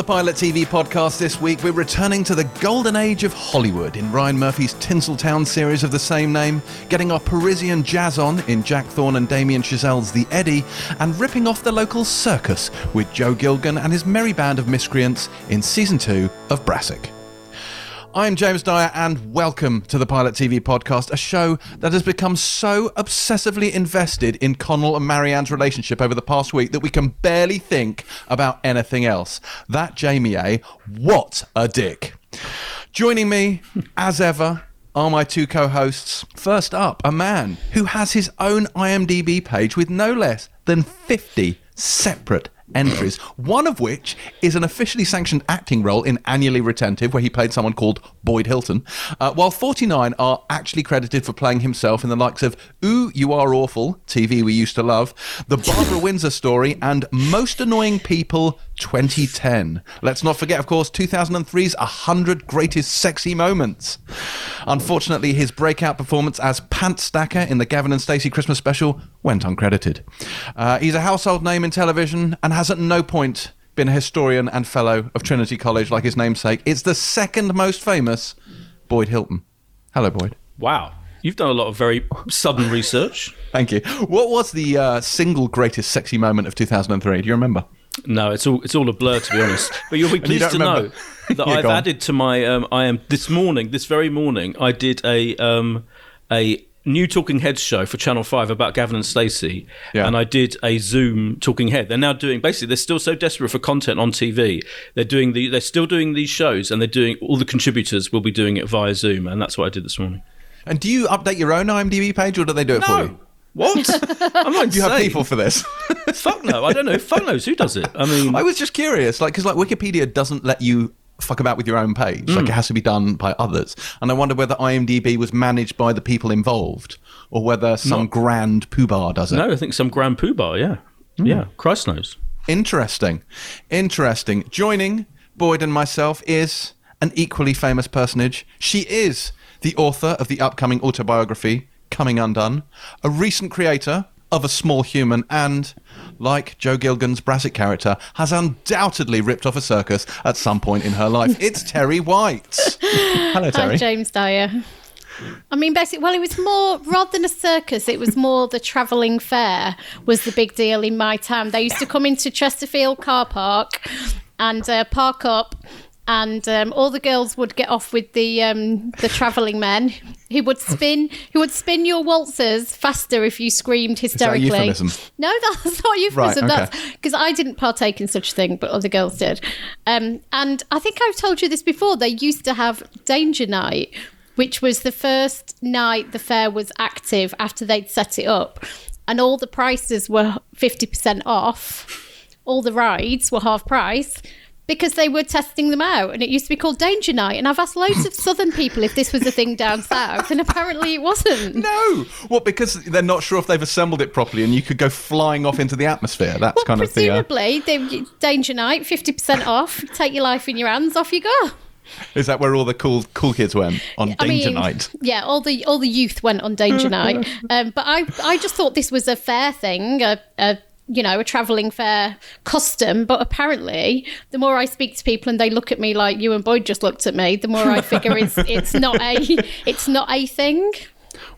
the Pilot TV podcast this week, we're returning to the golden age of Hollywood in Ryan Murphy's Tinseltown series of the same name, getting our Parisian jazz on in Jack Thorne and Damien Chazelle's The Eddy, and ripping off the local circus with Joe Gilgun and his merry band of miscreants in season two of Brassic. I'm James Dyer, and welcome to the Pilot TV podcast, a show that has become so obsessively invested in Connell and Marianne's relationship over the past week that we can barely think about anything else. That Jamie A, what a dick. Joining me, as ever, are my two co hosts. First up, a man who has his own IMDb page with no less than 50 separate entries, one of which is an officially sanctioned acting role in Annually Retentive, where he played someone called Boyd Hilton, uh, while 49 are actually credited for playing himself in the likes of Ooh, You Are Awful, TV we used to love, The Barbara Windsor Story, and Most Annoying People 2010. Let's not forget, of course, 2003's 100 Greatest Sexy Moments. Unfortunately, his breakout performance as Pant Stacker in the Gavin and Stacey Christmas special went uncredited. Uh, he's a household name in television and has at no point been a historian and fellow of Trinity College like his namesake. It's the second most famous Boyd Hilton. Hello, Boyd. Wow. You've done a lot of very sudden research. Thank you. What was the uh, single greatest sexy moment of 2003? Do you remember? No, it's all it's all a blur to be honest. But you'll be pleased to remember. know that Yeah, I've added to my um, I am this morning, this very morning, I did a um, a new Talking Heads show for Channel Five about Gavin and Stacey, Yeah. and I did a Zoom Talking Head. They're now doing basically they're still so desperate for content on TV. They're doing the they're still doing these shows, and they're doing all the contributors will be doing it via Zoom, and that's what I did this morning. And do you update your own IMDb page or do they do it for you? What? I'm not Do you have people for this? Fuck no, I don't know. Fuck knows who does it. I mean, I was just curious, like, because like Wikipedia doesn't let you fuck about with your own page. Like, mm. it has to be done by others. And I wonder whether IMDb was managed by the people involved or whether some grand poobah does it. No, I think some Grand Poobah, yeah. Mm. Yeah, Christ knows. Interesting. Interesting. Joining Boyd and myself is an equally famous personage. She is the author of the upcoming autobiography, Coming Undone, a recent creator of A Small Human, and, like Joe Gilgun's Brassic character, has undoubtedly ripped off a circus at some point in her life. It's Terri White. Hello, Terri. Hi, Terri. James Dyer. I mean, basically, well, it was more rather than a circus. It was more the travelling fair was the big deal in my time. They used to come into Chesterfield car park and uh, park up, and um, all the girls would get off with the um, the travelling men. Who would spin? Who would spin your waltzers faster if you screamed that a hysterically? euphemism? No, that's not euphemism. okay. That's because I didn't partake in such a thing, but other girls did. Um, and I think I've told you this before. They used to have Danger Night, which was the first night the fair was active after they'd set it up, and all the prices were fifty percent off. All the rides were half price. Because they were testing them out, and it used to be called Danger Night. And I've asked loads of Southern people if this was a thing down south, and apparently it wasn't. No! Well, because they're not sure if they've assembled it properly and you could go flying off into the atmosphere. That's kind of the. Uh, Presumably, they, Danger Night, fifty percent off. Take your life in your hands. Off you go. is that where all the cool cool kids went on I Danger mean, Night? Yeah, all the all the youth went on Danger Night, um, but I I just thought this was a fair thing, a, a you know a travelling fair custom. But apparently, the more I speak to people and they look at me like you and Boyd just looked at me, the more I figure it's it's not a it's not a thing.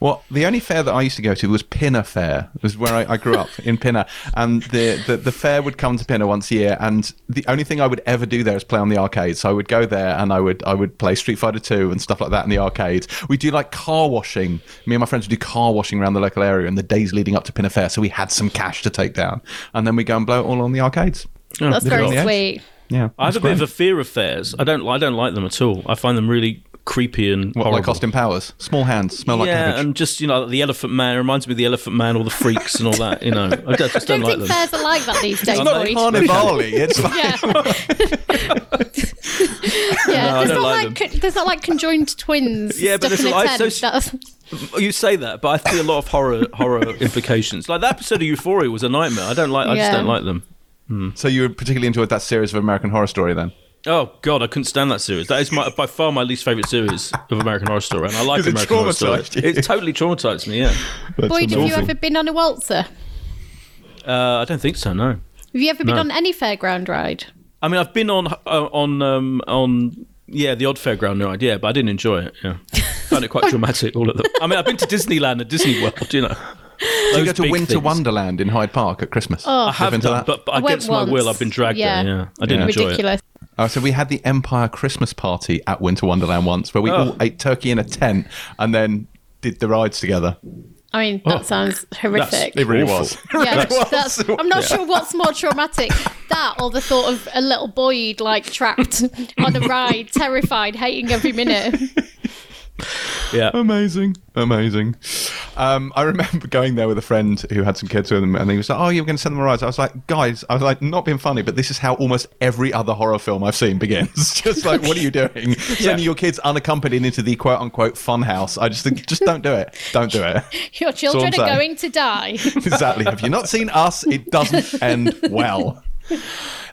Well, the only fair that I used to go to was Pinner Fair. It was where I, I grew up in Pinner, and the, the the fair would come to Pinner once a year. And the only thing I would ever do there is play on the arcade. So I would go there and I would I would play Street Fighter Two and stuff like that in the arcades. We do like car washing. Me and my friends would do car washing around the local area in the days leading up to Pinner Fair. So we had some cash to take down, and then we go and blow it all on the arcades. That's Live very sweet. Yeah, I have that's a bit of a fear of fairs. I don't. I don't like them at all. I find them really creepy and what horrible. like Austin Powers, small hands, smell like yeah, cabbage. and just you know, the Elephant Man reminds me of the Elephant Man, all the freaks and all that. You know, I just, just I don't, don't like think them. fairs are like that these days, it's not Boyd. It's like Yeah, yeah. No, I there's don't not like like, con- there's not like conjoined twins. Yeah, but stuck in there's a a- I- tent. so- That's- You say that, but I see a lot of horror horror implications. Like that episode of Euphoria was a nightmare. I don't like. I just don't like them. Hmm. so you particularly enjoyed that series of American Horror Story then. Oh God, I couldn't stand that series. That is my, by far my least favorite series of American Horror Story, and I like Because it American Horror Story. you. It totally traumatized me. Yeah, Boyd, have you ever been on a waltzer? uh, I don't think so. No. Have you ever been No. on any fairground ride? I mean, I've been on uh, on um, on yeah the Odd Fairground ride, yeah, but I didn't enjoy it. Yeah, found it quite dramatic. All of them. I mean, I've been to Disneyland and Disney World, you know. Do you go to Winter things. Wonderland in Hyde Park at Christmas? Oh. I have into done, that? but, but I went against my will, I've been dragged Yeah. there. Yeah, I didn't Yeah. enjoy it. Ridiculous. Oh, so we had the Empire Christmas party at Winter Wonderland once, where we Oh. all ate turkey in a tent and then did the rides together. I mean, that oh. sounds horrific. It really was. yeah, was. that's, I'm not sure what's more traumatic, that or the thought of a little boy like trapped on a ride, terrified, hating every minute. Yeah, Amazing, amazing. Um, I remember going there with a friend who had some kids with him, and he was like, "Oh, you're going to send them a ride." I was like, "Guys," I was like, "Not being funny, but this is how almost every other horror film I've seen begins. just like, what are you doing? Sending your kids unaccompanied into the quote unquote fun house? I just think, just don't do it. Don't do it. Your children are saying. going to die. exactly. Have you not seen us? It doesn't end well.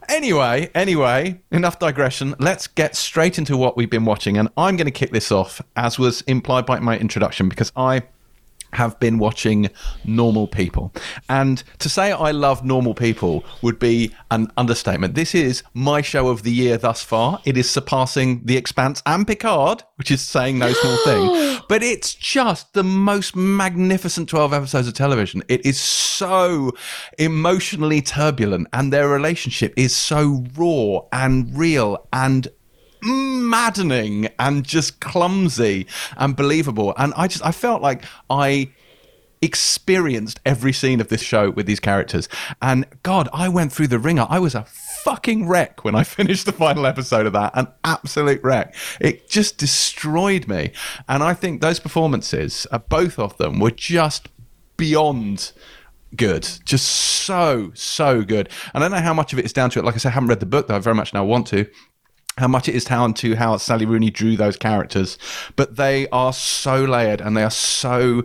Anyway, anyway, enough digression. Let's get straight into what we've been watching. And I'm going to kick this off, as was implied by my introduction, because I have been watching Normal People. And to say I love Normal People would be an understatement. This is my show of the year thus far. It is surpassing The Expanse and Picard, which is saying no small thing. But it's just the most magnificent 12 episodes of television. It is so emotionally turbulent, and their relationship is so raw and real and maddening and just clumsy and believable. And I just I felt like I experienced every scene of this show with these characters. And God, I went through the ringer. I was a fucking wreck when I finished the final episode of that. An absolute wreck. It just destroyed me. And I think those performances, uh, both of them, were just beyond good. Just so, so good. And I don't know how much of it is down to it. Like I said, I haven't read the book, though I very much now want to how much it is down to how Sally Rooney drew those characters, but they are so layered and they are so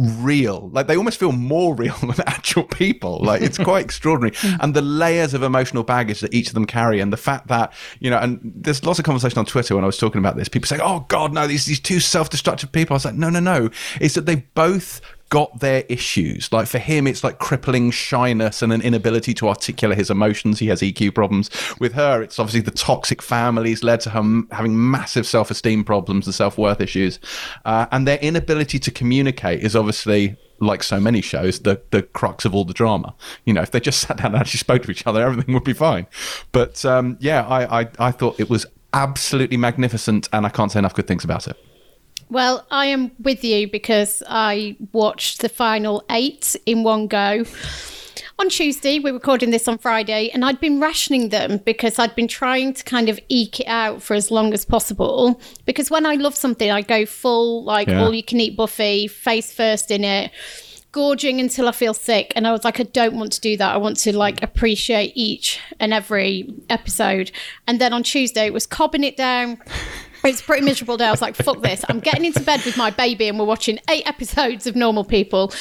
real. Like they almost feel more real than actual people. Like it's quite extraordinary. Hmm. And the layers of emotional baggage that each of them carry, and the fact that you know, and there's lots of conversation on Twitter when I was talking about this. People say, "Oh God, no, these these two self-destructive people." I was like, "No, no, no. It's that they've both." Got their issues. Like for him, it's like crippling shyness and an inability to articulate his emotions. He has EQ problems. With her, it's obviously the toxic families led to her having massive self esteem problems and self worth issues. Uh, and their inability to communicate is obviously. Like so many shows, the the crux of all the drama. You know, if they just sat down and actually spoke to each other, everything would be fine. But um, yeah, I, I I thought it was absolutely magnificent, and I can't say enough good things about it. Well, I am with you because I watched the final eight in one go. On Tuesday, we're recording this on Friday, and I'd been rationing them because I'd been trying to kind of eke it out for as long as possible. Because when I love something, I go full, like Yeah. all you can eat buffet, face first in it, gorging until I feel sick. And I was like, I don't want to do that. I want to like appreciate each and every episode. And then on Tuesday, it was cobbing it down. It's a pretty miserable day. I was like, fuck this. I'm getting into bed with my baby and we're watching eight episodes of Normal People.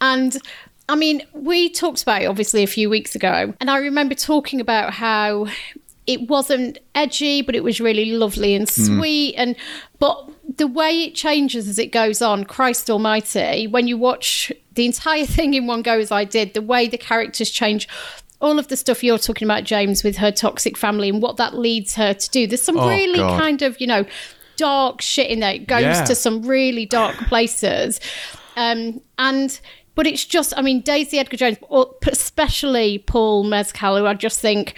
And I mean, we talked about it obviously a few weeks ago. And I remember talking about how it wasn't edgy, but it was really lovely and hmm. sweet. And but the way it changes as it goes on, Christ Almighty, when you watch the entire thing in one go, as I did, the way the characters change, all of the stuff you're talking about, James, with her toxic family and what that leads her to do. There's some Oh, really God. kind of, you know, dark shit in there. It goes Yeah. to some really dark places. Um, and but it's just, I mean, Daisy Edgar Jones, especially Paul Mescal, who I just think,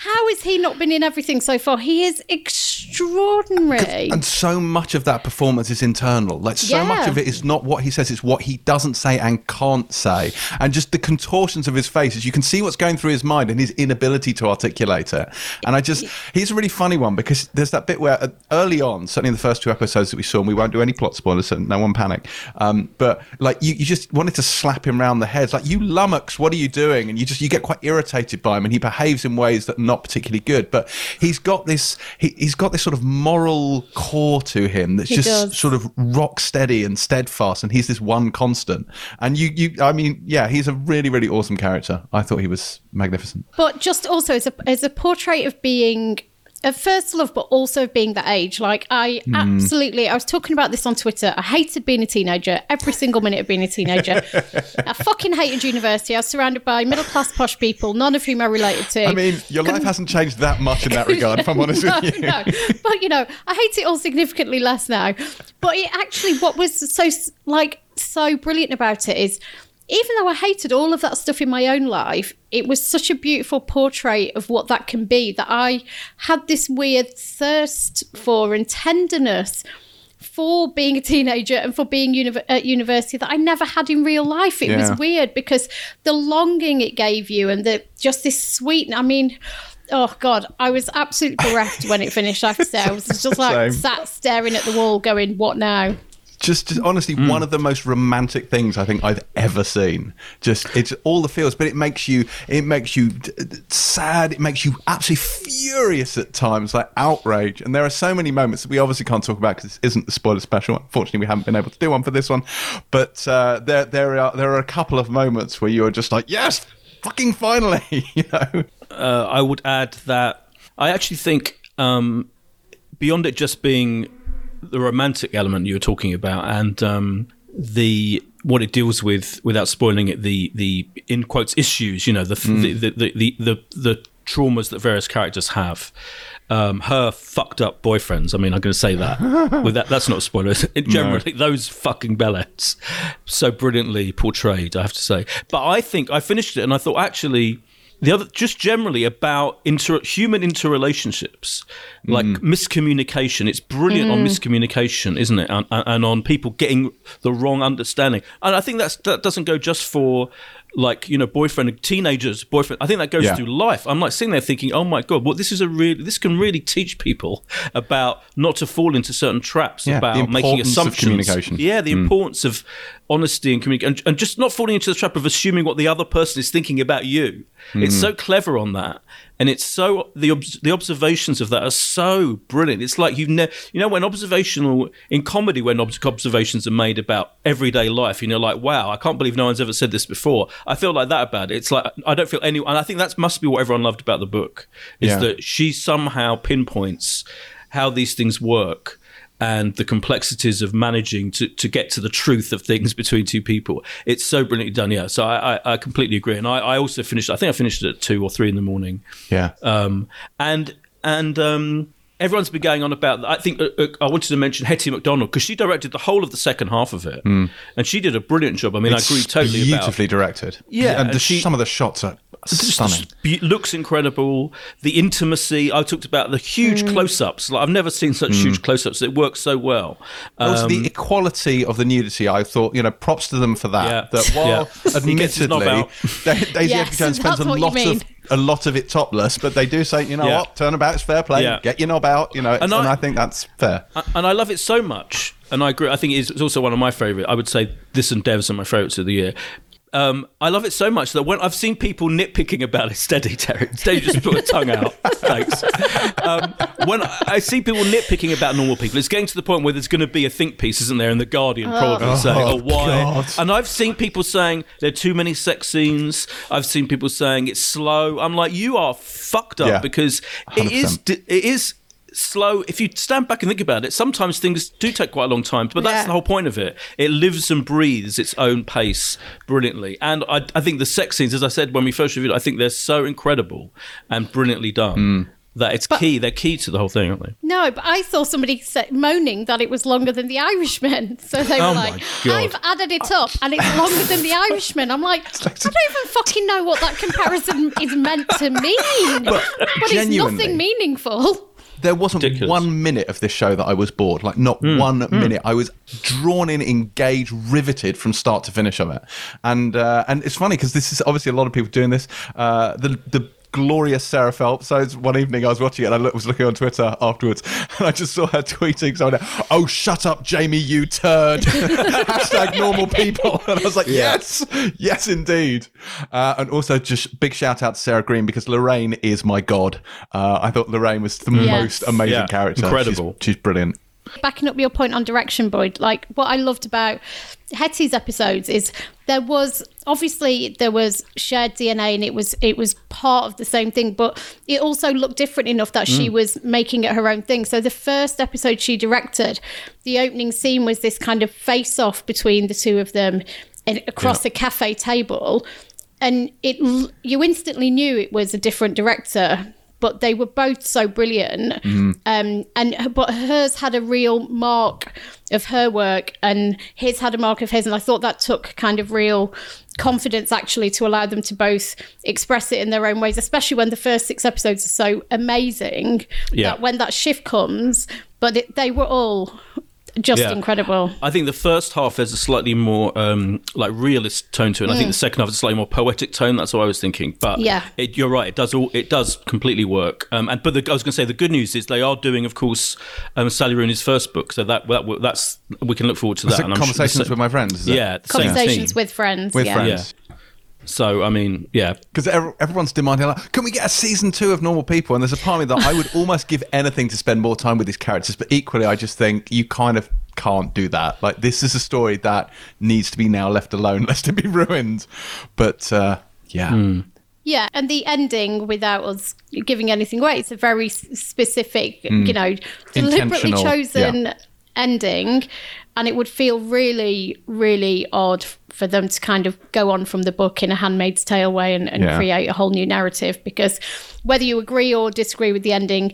how has he not been in everything so far? He is extraordinary. And so much of that performance is internal. Like so Yeah. much of it is not what he says, it's what he doesn't say and can't say. And just the contortions of his face, as you can see what's going through his mind and his inability to articulate it. And I just, he's a really funny one because there's that bit where uh, early on, certainly in the first two episodes that we saw, and we won't do any plot spoilers, so no one panic. Um, but like you, you just wanted to slap him round the head. It's like, you lummox, what are you doing? And you just, you get quite irritated by him and he behaves in ways that not particularly good. But he's got this, he, he's got this sort of moral core to him that's He just does. sort of rock steady and steadfast. And he's this one constant. And you, you, I mean, yeah, he's a really, really awesome character. I thought he was magnificent. but just also as a as a portrait of being of first love, but also being that age. Like I Hmm. absolutely, I was talking about this on Twitter. I hated being a teenager. Every single minute of being a teenager. I fucking hated university. I was surrounded by middle class posh people, none of whom I related to. I mean, your life hasn't changed that much in that regard, if I'm honest no, with you. no. But you know, I hate it all significantly less now. But it actually, what was so like so brilliant about it is, even though I hated all of that stuff in my own life, it was such a beautiful portrait of what that can be that I had this weird thirst for and tenderness for being a teenager and for being uni- at university that I never had in real life. It Yeah. was weird because the longing it gave you and the just this sweet. I mean, oh god, I was absolutely bereft when it finished. I have to say, I was just like Same. sat staring at the wall, going, "What now?" Just, just honestly one of the most romantic things I think I've ever seen. Just it's all the feels, but it makes you it makes you d- d- sad. It makes you absolutely furious at times, like outrage. And there are so many moments that we obviously can't talk about because this isn't the spoiler special. Unfortunately, we haven't been able to do one for this one. But uh, there there are there are a couple of moments where you're just like, yes, fucking finally, you know. uh, I would add that I actually think um, beyond it just being the romantic element you were talking about and um, the what it deals with without spoiling it the the in quotes issues you know the the, the, the, the the the traumas that various characters have um, her fucked up boyfriends. I mean, I'm going to say that. With that, that's not a spoiler. Generally, those fucking bellets, so brilliantly portrayed. I have to say. But I think I finished it and I thought actually the other just generally about inter human interrelationships like mm. miscommunication. It's brilliant on mm. miscommunication isn't it? And, and on people getting the wrong understanding. And i think that's that doesn't go just for like you know boyfriend teenagers boyfriend i think that goes Yeah. through life. I'm like sitting there thinking oh my god well this is a really this can really teach people about not to fall into certain traps Yeah, about making importance of assumptions. communication. yeah the mm. importance of honesty and communication and, and just not falling into the trap of assuming what the other person is thinking about you. It's hmm. so clever on that and it's so the obs- the observations of that are so brilliant. It's like you've never you know when observational in comedy when obs- observations are made about everyday life you know like wow i can't believe no one's ever said this before. I feel like that about it. It's like i don't feel any and i think that must be what everyone loved about the book is Yeah. that she somehow pinpoints how these things work and the complexities of managing to, to get to the truth of things between two people. It's so brilliantly done, yeah. So I, I, I completely agree. And I, I also finished, I think I finished it at two or three in the morning. Yeah. Um, and and um, everyone's been going on about. I think uh, uh, I wanted to mention Hettie Macdonald because she directed the whole of the second half of it, and she did a brilliant job. I mean, I agree totally about. beautifully directed. Yeah, and, and the, she- some of the shots are stunning. be- looks incredible. The intimacy. I talked about the huge close-ups. Like I've never seen such huge close-ups. It works so well. also, Um, the equality of the nudity, I thought, you know, props to them for that. Yeah. That while Yeah. He gets his knob admittedly, out. Da- Daisy Yes, Edgar Jones spends that's a lot of a lot of it topless, but they do say, you know Yeah. what, turnabout is fair play. Yeah. Get your knob out, you know, and, And I, I- think that's fair. and I love it so much. And I agree. I think it's, also one of my favorite. I would say this and Devs are my favorites of the year. Um, I love it so much that when I've seen people nitpicking about it, steady, Terri, steady, just put a tongue out. Thanks. Um, when I see people nitpicking about normal people, it's getting to the point where there's going to be a think piece, isn't there, in the Guardian, probably saying, "Oh, why?" God. And I've seen people saying there are too many sex scenes. I've seen people saying it's slow. I'm like, you are fucked up Yeah. because it is. 100%. It is slow if you stand back and think about it sometimes things do take quite a long time but that's Yeah. the whole point of it it lives and breathes its own pace brilliantly and I, I think the sex scenes as i said when we first reviewed it, i think they're so incredible and brilliantly done mm. that it's key they're key to the whole thing aren't they No, but I saw somebody moaning that it was longer than The Irishman. So they were Oh like, I've added it up and it's longer than The Irishman. I'm like, I don't even fucking know what that comparison is meant to mean. But, it's nothing meaningful. There wasn't Ridiculous. one minute of this show that I was bored. Like not one minute. I was drawn in, engaged, riveted from start to finish of it. And uh, and it's funny because this is obviously a lot of people doing this. Uh, the the glorious Sarah Phelps. So it's one evening I was watching it and I look, was looking on Twitter afterwards and I just saw her tweeting something. Oh, shut up, Jamie, you turd. Hashtag normal people. And I was like, yes, yes, indeed. Uh, and also just big shout out to Sarah Greene because Lorraine is my god. Uh, I thought Lorraine was the Yes. most amazing Yeah, character. incredible. She's, she's brilliant. Backing up your point on direction, Boyd, like what I loved about Hettie's episodes is there was obviously there was shared DNA and it was it was part of the same thing, but it also looked different enough that she mm. was making it her own thing. So the first episode she directed, the opening scene was this kind of face off between the two of them and across a cafe table and it you instantly knew it was a different director but they were both so brilliant um and but hers had a real mark of her work and his had a mark of his and i thought that took kind of real confidence actually to allow them to both express it in their own ways especially when the first six episodes are so amazing Yeah. that when that shift comes but it, they were all just Yeah. incredible I think the first half there's a slightly more um, like realist tone to it. And I think the second half is a slightly more poetic tone. That's what I was thinking. But Mm. Yeah. it, you're right. It does all. It does completely work. Um, and but the, I was going to say the good news is they are doing, of course, um, Sally Rooney's first book. So that, that that's we can look forward to that. Is it And I'm sure the conversations with my friends? is yeah, the conversations team. with friends with yeah. friends. So I mean, yeah, Because everyone's demanding, like, can we get a season two of Normal People? And there's a part of me that I would almost give anything to spend more time with these characters, but equally, I just think you kind of can't do that. Like, this is a story that needs to be now left alone, lest it be ruined. But uh, yeah, Yeah, and the ending, without us giving anything away, it's a very s- specific, you know, deliberately chosen yeah. Ending. And it would feel really, really odd for them to kind of go on from the book in a Handmaid's Tale way and, and Yeah. create a whole new narrative. Because whether you agree or disagree with the ending,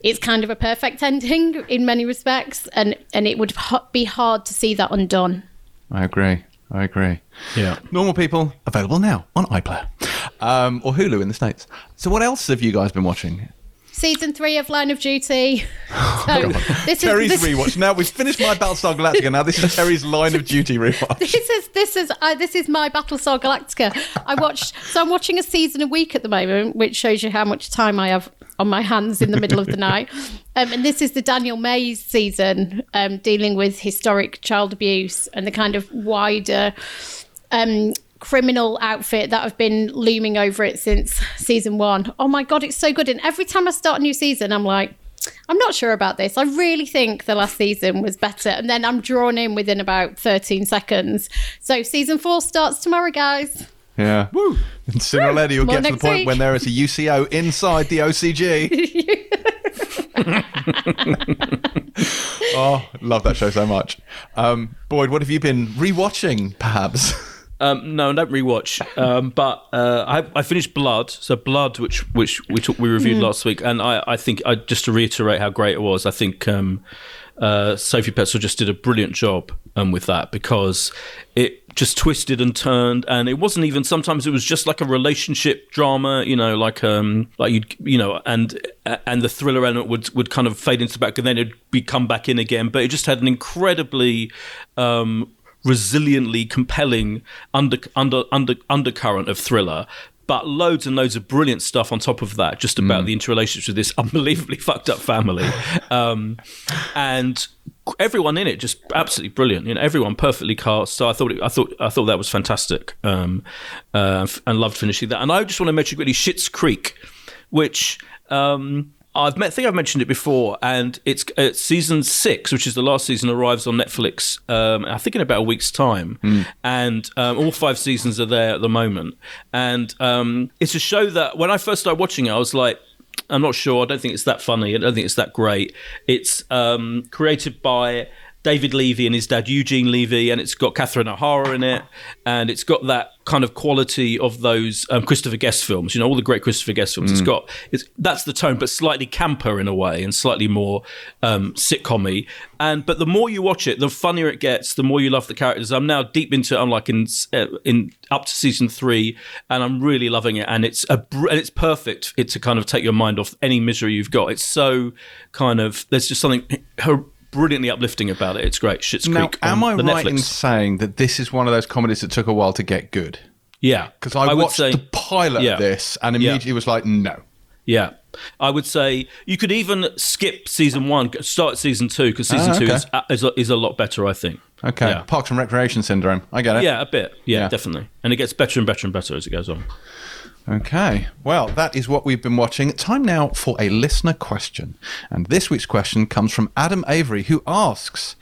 it's kind of a perfect ending in many respects. And, and it would h- be hard to see that undone. I agree. I agree. yeah. Normal People available now on iPlayer um, or Hulu in the States. So, what else have you guys been watching? Season three of Line of Duty. So this Terri's is this, rewatch. Now we've finished my Battlestar Galactica. Now this is Terri's line of duty rewatch. this is this is uh, this is my Battlestar Galactica. I watched so I'm watching a season a week at the moment, which shows you how much time I have on my hands in the middle of the night. Um, and this is the Daniel Mays season, um, dealing with historic child abuse and the kind of wider um, criminal outfit that I've been looming over it since season one. Oh my god, it's so good! And every time I start a new season, I'm like. I'm not sure about this. I really think the last season was better. And then I'm drawn in within about 13 seconds. So season four starts tomorrow, guys. Yeah. Woo. And sooner or later you'll More get to the point week. when there is a UCO inside the OCG. oh, love that show so much. Um, Boyd, what have you been rewatching, perhaps? Um, no, I don't rewatch. Um, but uh, I, I finished Blood. So Blood, which which we took, we reviewed last week, and I, I think I just to reiterate how great it was. I think um, uh, Sophie Petzal just did a brilliant job um, with that because it just twisted and turned, and it wasn't even. Sometimes it was just like a relationship drama, you know, like um, like you you know, and and the thriller element would would kind of fade into the back, and then it'd be come back in again. But it just had an incredibly um, resiliently compelling under under under undercurrent of thriller. But loads and loads of brilliant stuff on top of that just about the interrelationships with this unbelievably fucked up family. Um, and everyone in it just absolutely brilliant. You know everyone perfectly cast. So i thought it, i thought i thought that was fantastic. Um, uh, and loved finishing that. And i just want to mention really Schitt's creek which um, I've met, I think I've mentioned it before, and it's, it's season six, which is the last season, arrives on Netflix. Um, I think in about a week's time, and um, all five seasons are there at the moment. And um, it's a show that when I first started watching it, I was like, I'm not sure. I don't think it's that funny. I don't think it's that great. It's um, created by David Levy and his dad Eugene Levy, and it's got Catherine O'Hara in it, and it's got that kind of quality of those um, Christopher Guest films. You know, all the great Christopher Guest films. It's got it's that's the tone, but slightly camper in a way, and slightly more um, sitcom-y. And but the more you watch it, the funnier it gets. The more you love the characters. I'm now deep into. It. I'm like in uh, in up to season three, and I'm really loving it. And it's a br- and it's perfect. It to kind of take your mind off any misery you've got. It's so kind of there's just something. Her, Brilliantly uplifting about it. It's great. Shit's now, Creek. am I right Netflix. in saying that this is one of those comedies that took a while to get good? Yeah, Because I, would watched say- the pilot yeah. of this and Yeah. immediately was like, no. Yeah. I would say you could even skip season one, start season two, because season Ah, two is, uh, is, a, is a lot better, I think. Okay. Yeah. Parks and Recreation syndrome. I get it. Yeah, a bit. Yeah, Yeah. definitely. And it gets better and better and better as it goes on. Okay. Well, that is what we've been watching. Time now for a listener question. And this week's question comes from Adam Avery, who asks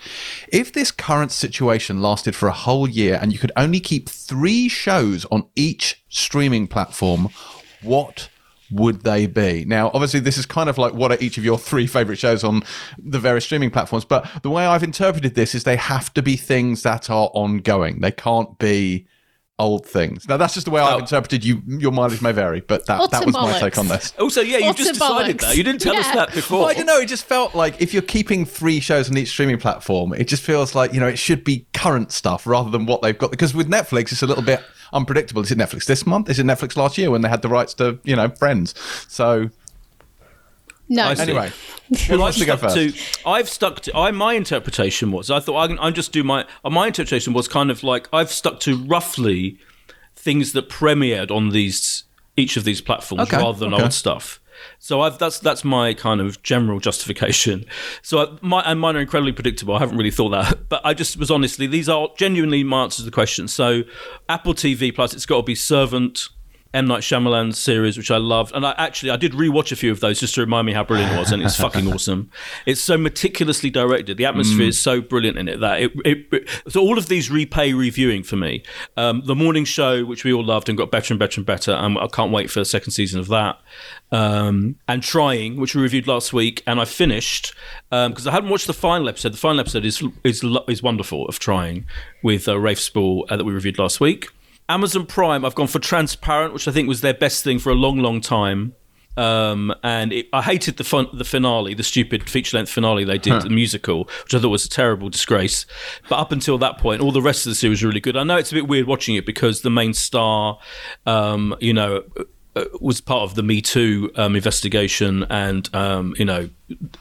If this current situation lasted for a whole year and you could only keep three shows on each streaming platform, what would they be? Now, obviously, this is kind of like what are each of your three favorite shows on the various streaming platforms. But the way I've interpreted this is they have to be things that are ongoing. They can't be old things. Now, that's just the way I've Oh. interpreted you. Your mileage may vary, but that, that was my take on this. Also, yeah, you just decided bollocks. that. You didn't tell us that before. Well, I don't know. It just felt like if you're keeping three shows on each streaming platform, it just feels like you know it should be current stuff rather than what they've got. Because with Netflix, it's a little bit unpredictable. Is it Netflix this month? Is it Netflix last year when they had the rights to you know Friends? So No. I anyway, who Well, wants to go I've stuck first? to. I've stuck to. I my interpretation was. I thought I can. I just do my. uh, My interpretation was kind of like I've stuck to roughly things that premiered on these each of these platforms Okay, rather than okay. old stuff. So I've that's that's my kind of general justification. So I, my and mine are incredibly predictable. I haven't really thought that, but I just was honestly these are genuinely my answers to the question. So Apple TV Plus, it's got to be Servant. M Night Shyamalan's series, which I loved, and I actually I did rewatch a few of those just to remind me how brilliant it was, and it's fucking awesome. It's so meticulously directed. The atmosphere Mm. is so brilliant in it that it, it, it- so all of these repay reviewing for me. Um, the morning show, which we all loved and got better and better and better, and I can't wait for the second season of that. Um, and trying, which we reviewed last week, and I finished because I hadn't watched the final episode. The final episode is is is wonderful of trying with uh, Rafe Spall uh, that we reviewed last week. Amazon Prime, I've gone for Transparent, which I think was their best thing for a long, long time. Um, and it, I hated the fun, the finale, the stupid feature length finale they did, the musical, which I thought was a terrible disgrace. But up until that point, all the rest of the series was really good. I know it's a bit weird watching it because the main star, um, you know, uh, was part of the Me Too um, investigation, and um, you know,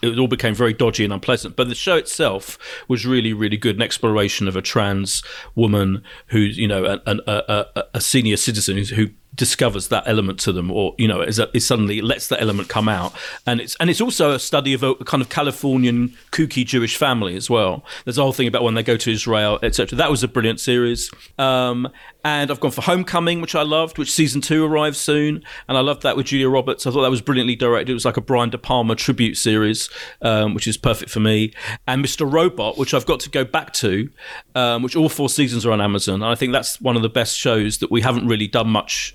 it all became very dodgy and unpleasant. But the show itself was really, really good. An exploration of a trans woman who's, you know, an, a, a, a senior citizen who discovers that element to them, or you know, is, is suddenly lets that element come out. And it's and it's also a study of a kind of Californian kooky Jewish family as well. There's a whole thing about when they go to Israel, etc. That was a brilliant series. Um, and I've gone for Homecoming, which I loved, which season two arrives soon, and I loved that with Julia Roberts. I thought that was brilliantly directed. It was like a Brian De Palma tribute series, um, which is perfect for me. And Mr. Robot, which I've got to go back to, um, which all four seasons are on Amazon. And I think that's one of the best shows that we haven't really done much.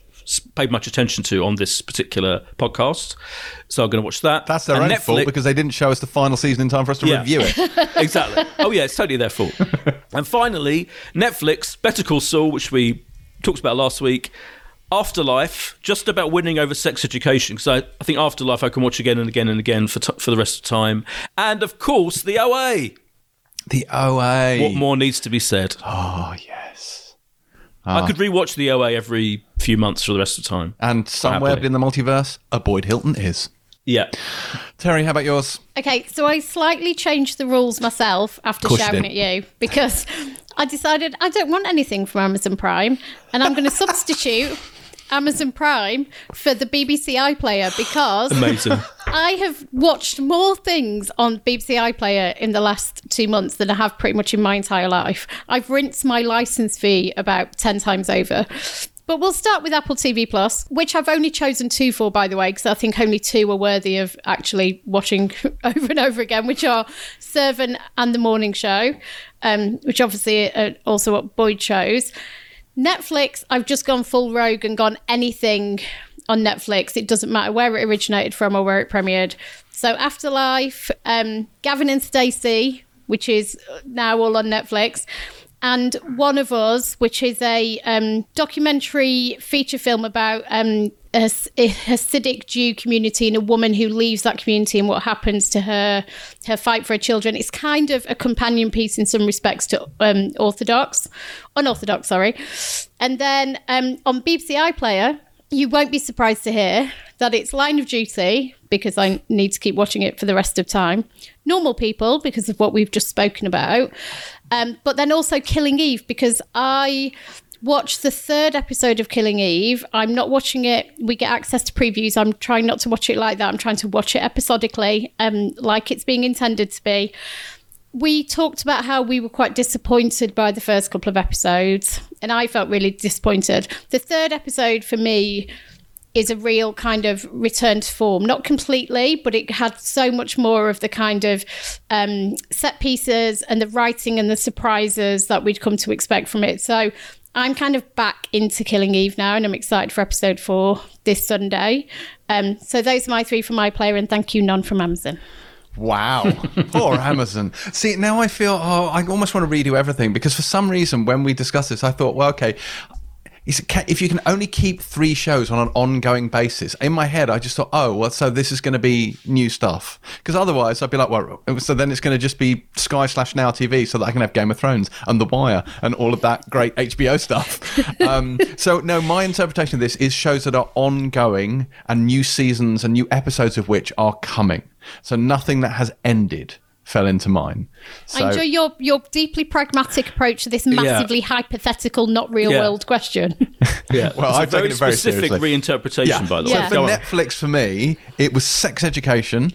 Paid much attention to on this particular podcast, so I'm going to watch that. That's their And own Netflix- fault because they didn't show us the final season in time for us to Yeah. review it. exactly. Oh yeah, it's totally their fault. and finally, Netflix, Better Call Saul, which we talked about last week. Afterlife, just about winning over sex education. Because I, I think Afterlife I can watch again and again and again for t- for the rest of the time. And of course, the OA. The OA. What more needs to be said? Oh yes. I ah. could rewatch the OA every few months for the rest of the time. And somewhere Happily. in the multiverse, a Boyd Hilton is. Yeah. Terri, how about yours? Okay, so I slightly changed the rules myself after Course you shouting at you because I decided I don't want anything from Amazon Prime and I'm going to substitute Amazon Prime for the BBC iPlayer because Amazing. I have watched more things on BBC iPlayer in the last two months than I have pretty much in my entire life. I've rinsed my license fee about 10 times over. But we'll start with Apple TV Plus, which I've only chosen two for, by the way, because I think only two are worthy of actually watching over and over again, which are Servant and The Morning Show, um, which obviously are also what Boyd chose. Netflix, I've just gone full rogue and gone anything on Netflix. It doesn't matter where it originated from or where it premiered. So Afterlife, um, Gavin and Stacey, which is now all on Netflix, and One of Us, which is a um, documentary feature film about um, a, Hasidic Jew community and a woman who leaves that community and what happens to her, her fight for her children. It's kind of a companion piece in some respects to um, Orthodox, unorthodox, sorry. And then um, on BBC iPlayer, you won't be surprised to hear that it's Line of Duty because I need to keep watching it for the rest of time. Normal People because of what we've just spoken about, um, but then also Killing Eve because I watched the third episode of Killing Eve. I'm not watching it. We get access to previews. I'm trying not to watch it like that. I'm trying to watch it episodically, um, like it's being intended to be we talked about how we were quite disappointed by the first couple of episodes, and I felt really disappointed. The third episode for me is a real kind of return to form. Not completely, but it had so much more of the kind of um, set pieces and the writing and the surprises that we'd come to expect from it. So I'm kind of back into Killing Eve now, and I'm excited for episode four this Sunday. Um, so those are my three from my player, and thank you, none from Amazon. Wow. Poor Amazon. See, now I feel, oh, I almost want to redo everything because for some reason, when we discussed this, I thought, well, okay, if you can only keep three shows on an ongoing basis, in my head, I just thought, oh, well, so this is going to be new stuff. Because otherwise, I'd be like, well, so then it's going to just be Sky slash Now TV so that I can have Game of Thrones and The Wire and all of that great HBO stuff. um, so, no, my interpretation of this is shows that are ongoing and new seasons and new episodes of which are coming. So, nothing that has ended fell into mine. So, I enjoy your your deeply pragmatic approach to this massively yeah. hypothetical, not real yeah. world question. yeah, well, I've taken it very specific seriously. reinterpretation, yeah. by the way. So for Netflix, for me, it was Sex Education.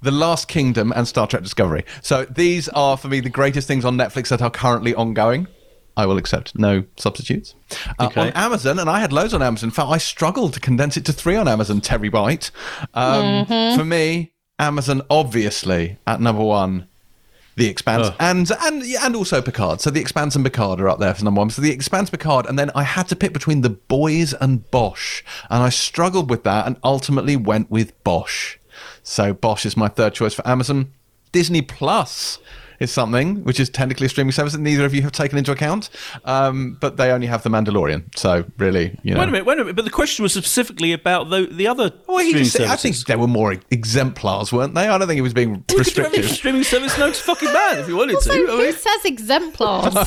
The Last Kingdom and Star Trek Discovery. So these are for me the greatest things on Netflix that are currently ongoing. I will accept no substitutes. Uh, okay. On Amazon, and I had loads on Amazon. In fact, I struggled to condense it to three on Amazon. Terri White. Um, mm-hmm. For me, Amazon, obviously, at number one. The Expanse oh. and and and also Picard. So the Expanse and Picard are up there for number one. So the Expanse, Picard, and then I had to pick between the boys and Bosch, and I struggled with that, and ultimately went with Bosch. So Bosch is my third choice for Amazon. Disney Plus is something which is technically a streaming service that neither of you have taken into account. Um, but they only have The Mandalorian. So really, you know. Wait a minute, wait a minute. But the question was specifically about the, the other well, streaming just, services. I think there were more exemplars, weren't they? I don't think it was being well, restrictive. streaming service no fucking bad if you wanted also, to. Who says exemplars? More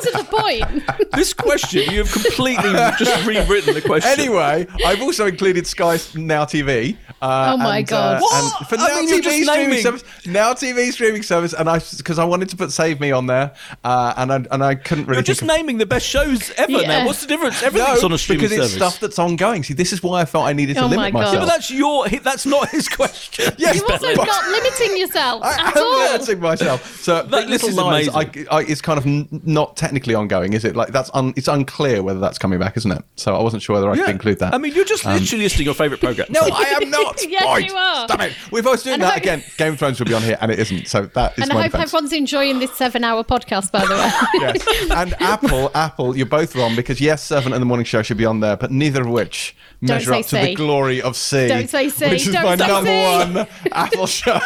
to the point. This question, you have completely just rewritten the question. Anyway, I've also included Sky Now TV. Uh, oh my and, god! Uh, and for I Now mean, TV streaming service, now TV streaming service, and I because I wanted to put Save Me on there, uh, and I and I couldn't really. You're just naming the best shows ever. Yeah. Now, what's the difference? Everything's no, on a streaming because service. it's stuff that's ongoing. See, this is why I felt I needed to oh limit my myself. Yeah, but that's your. That's not his question. yes, you're also but, not limiting yourself I at am all. limiting myself. So that, Little Lies, I, I, is kind of n- not technically ongoing, is it? Like that's un, it's unclear whether that's coming back, isn't it? So I wasn't sure whether I yeah. could include that. I mean, you're just um, literally listing your favourite program. no, I am not. yes, you are. Stop it. We're both doing and that again. Game of Thrones will be on here, and it isn't. So that is and I hope defense. everyone's enjoying this seven-hour podcast, by the way. yes. And Apple, Apple, you're both wrong because yes, Servant and the Morning Show should be on there, but neither of which measure up to the glory of See. Don't say See. Which is Don't my number See. one Apple show.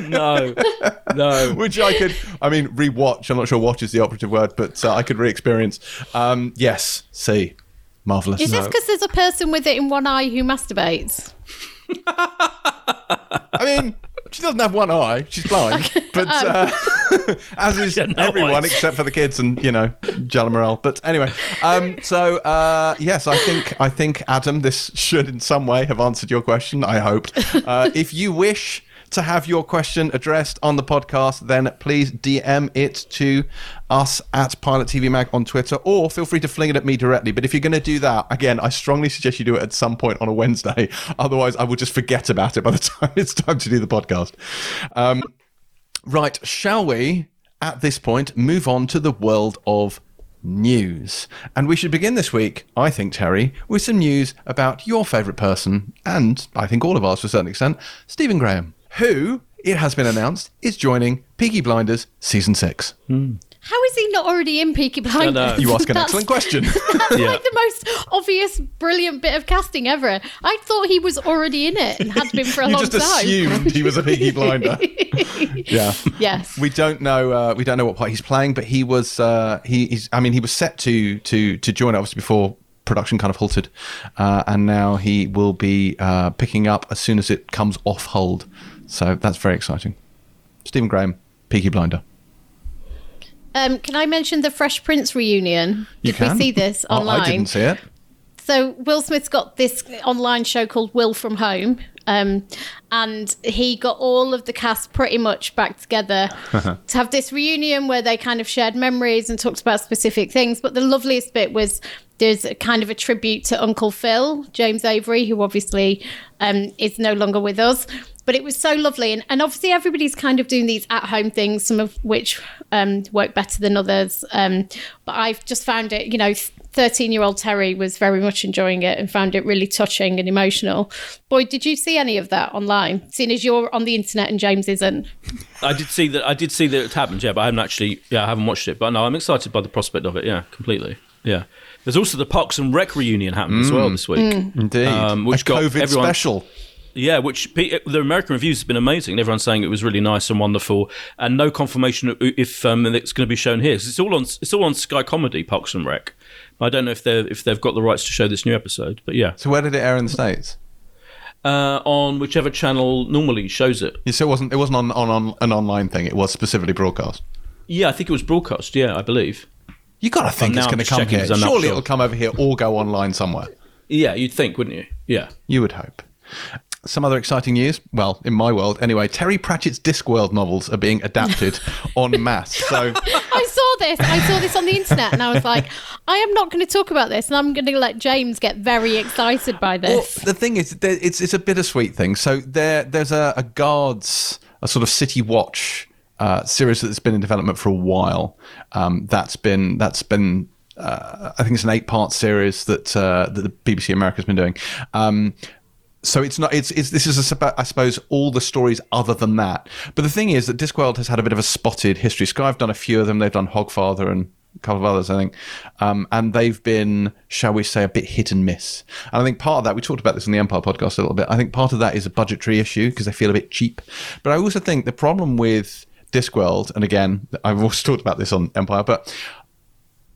no, no. Which I could, I mean, rewatch. I'm not sure "watch" is the operative word, but uh, I could re-experience. Um, yes, See. Marvelous. Is this because there's a person with it in one eye who masturbates? I mean, she doesn't have one eye. She's blind. But oh. uh, as is everyone eyes. except for the kids and, you know, Jerlamarel. But anyway, um, so uh, yes, I think I think Adam, this should in some way have answered your question. I hope. Uh, if you wish to have your question addressed on the podcast, then please DM it to us at Pilot TV Mag on Twitter, or feel free to fling it at me directly. But if you're going to do that, again, I strongly suggest you do it at some point on a Wednesday. Otherwise, I will just forget about it by the time it's time to do the podcast. Um, right, shall we, at this point, move on to the world of news. And we should begin this week, I think, Terri, with some news about your favourite person, and I think all of ours to a certain extent, Stephen Graham who, it has been announced, is joining Peaky Blinders Season 6. Mm. How is he not already in Peaky Blinders? You ask an excellent question. That's yeah. like the most obvious, brilliant bit of casting ever. I thought he was already in it and had been for a long time. You just assumed he was a Peaky Blinder. yeah. Yes. We don't know. Uh, we don't know what part he's playing, but he was. Uh, he, he's. I mean, he was set to to to join obviously before production kind of halted, uh, and now he will be uh, picking up as soon as it comes off hold. So that's very exciting. Stephen Graham, Peaky Blinder. Um, can I mention the Fresh Prince reunion? You Did can. we see this online? Oh, I didn't see it. So Will Smith's got this online show called Will from Home, um, and he got all of the cast pretty much back together to have this reunion where they kind of shared memories and talked about specific things. But the loveliest bit was there's a kind of a tribute to Uncle Phil, James Avery, who obviously um, is no longer with us. But it was so lovely. And, and obviously, everybody's kind of doing these at home things, some of which um, work better than others. Um, but I've just found it, you know, 13 year old Terri was very much enjoying it and found it really touching and emotional. Boy, did you see any of that online? Seeing as you're on the internet and James isn't. I did see that. I did see that it happened. Yeah, but I haven't actually. Yeah, I haven't watched it. But no, I'm excited by the prospect of it. Yeah, completely. Yeah. There's also the Parks and Rec reunion happened as well this week. Indeed. Um, which a got COVID everyone- special. Yeah, which the American reviews have been amazing. Everyone's saying it was really nice and wonderful, and no confirmation if um, it's going to be shown here. it's all on it's all on Sky Comedy, Parks and Rec. But I don't know if they if they've got the rights to show this new episode. But yeah, So where did it air in the states? uh, on whichever channel normally shows it. You so it wasn't it wasn't on, on, on an online thing. It was specifically broadcast. Yeah, I think it was broadcast. Yeah, I believe. You got to think it's going to come here. 'cause I'm not Surely sure. it'll come over here or go online somewhere. Yeah, you'd think, wouldn't you? Yeah. You would hope. Some other exciting news. Well, in my world, anyway. Terry Pratchett's Discworld novels are being adapted en masse. So I saw this. I saw this on the internet, and I was like, I am not going to talk about this, and I'm going to let James get very excited by Well, this. the thing is, it's it's a bittersweet thing. So there there's a, a guards a sort of city watch uh, series that's been in development for a while. Um, that's been that's been uh, I think it's an eight part series that uh, that the BBC America's been doing. Um, so it's not it's, it's this is a, I suppose all the stories other than that. But the thing is that Discworld has had a bit of a spotted history. Sky I've done a few of them. They've done Hogfather and a couple of others, I think, um, and they've been, shall we say, a bit hit and miss. And I think part of that we talked about this on the Empire podcast a little bit. I think part of that is a budgetary issue because they feel a bit cheap. But I also think the problem with Discworld, and again, I've also talked about this on Empire, but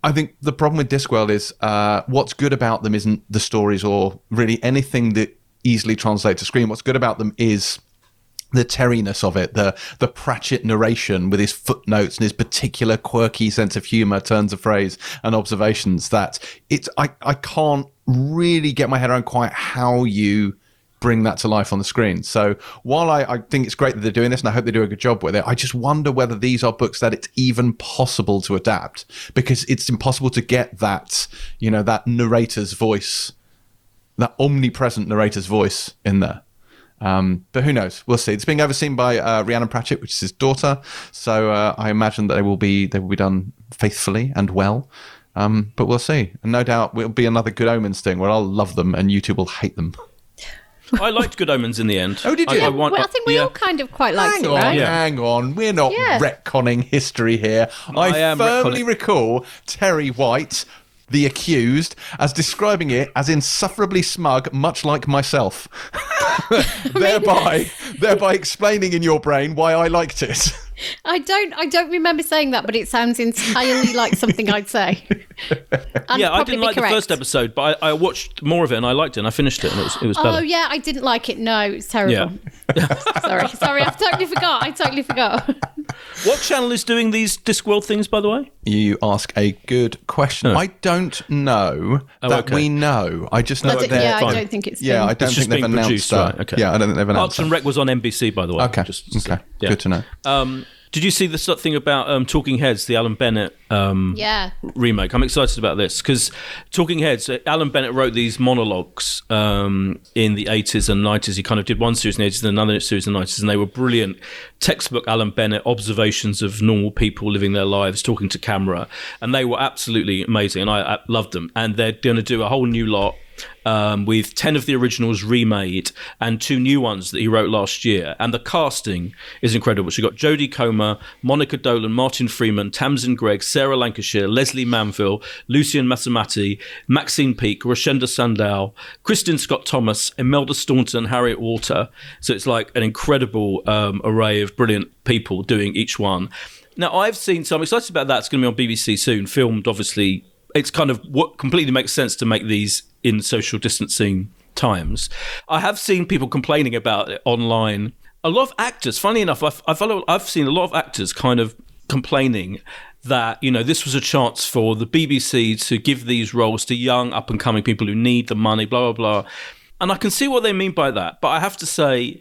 I think the problem with Discworld is uh, what's good about them isn't the stories or really anything that easily translate to screen. What's good about them is the terriness of it, the the Pratchett narration with his footnotes and his particular quirky sense of humor, turns of phrase, and observations. That it's I I can't really get my head around quite how you bring that to life on the screen. So while I, I think it's great that they're doing this and I hope they do a good job with it, I just wonder whether these are books that it's even possible to adapt because it's impossible to get that, you know, that narrator's voice, that omnipresent narrator's voice in there. Um, but who knows? We'll see. It's being overseen by uh, Rhiannon Pratchett, which is his daughter. So uh, I imagine that they will be they will be done faithfully and well. Um, but we'll see. And no doubt it'll be another Good Omens thing where I'll love them and you two will hate them. I liked Good Omens in the end. Oh, did you? I, I, want, well, I think we yeah. all kind of quite liked Hang it, on, right? Yeah. hang on. We're not Yeah. retconning history here. I, I firmly retconning- recall Terri White, the accused, as describing it as insufferably smug, much like myself. thereby, thereby explaining in your brain why I liked it. I don't. I don't remember saying that, but it sounds entirely like something I'd say. And Yeah, I didn't be like the first episode, but I, I watched more of it and I liked it and I finished it and it was, it was Oh yeah, I didn't like it. No, it's terrible. sorry, sorry, I totally forgot. I totally forgot. What channel is doing these Discworld things, by the way? You ask a good question. No. I don't know Oh, that okay. we know. I just know I that don't- they're. yeah, I don't think it's. yeah, been- I don't It's think just they've being announced produced, that. right, okay. Yeah, I don't think they've announced Parks and. Rec was on NBC, by the way. Okay, Just to say. okay, Yeah. good to know. Um, did you see the sort of thing about um, Talking Heads, the Alan Bennett um, Yeah. remake? I'm excited about this because Talking Heads, uh, Alan Bennett wrote these monologues um, in the 80s and 90s. He kind of did one series in the 80s and another series in the 90s, and they were brilliant textbook Alan Bennett observations of normal people living their lives, talking to camera, and they were absolutely amazing, and I, I loved them. And they're going to do a whole new lot um, with 10 of the originals remade and two new ones that he wrote last year. And the casting is incredible. So you've got Jodie Comer, Monica Dolan, Martin Freeman, Tamsin Greig, Sarah Lancashire, Lesley Manville, Lucian Msamati, Maxine Peake, Rochenda Sandall, Kristin Scott Thomas, Imelda Staunton, Harriet Walter. So it's like an incredible um, array of brilliant people doing each one. Now, I've seen, so I'm excited about that. It's going to be on BBC soon, filmed obviously it's kind of what completely makes sense to make these in social distancing times. I have seen people complaining about it online. A lot of actors, funny enough, I've, I've, I've seen a lot of actors kind of complaining that you know this was a chance for the BBC to give these roles to young up and coming people who need the money, blah blah blah. And I can see what they mean by that, but I have to say,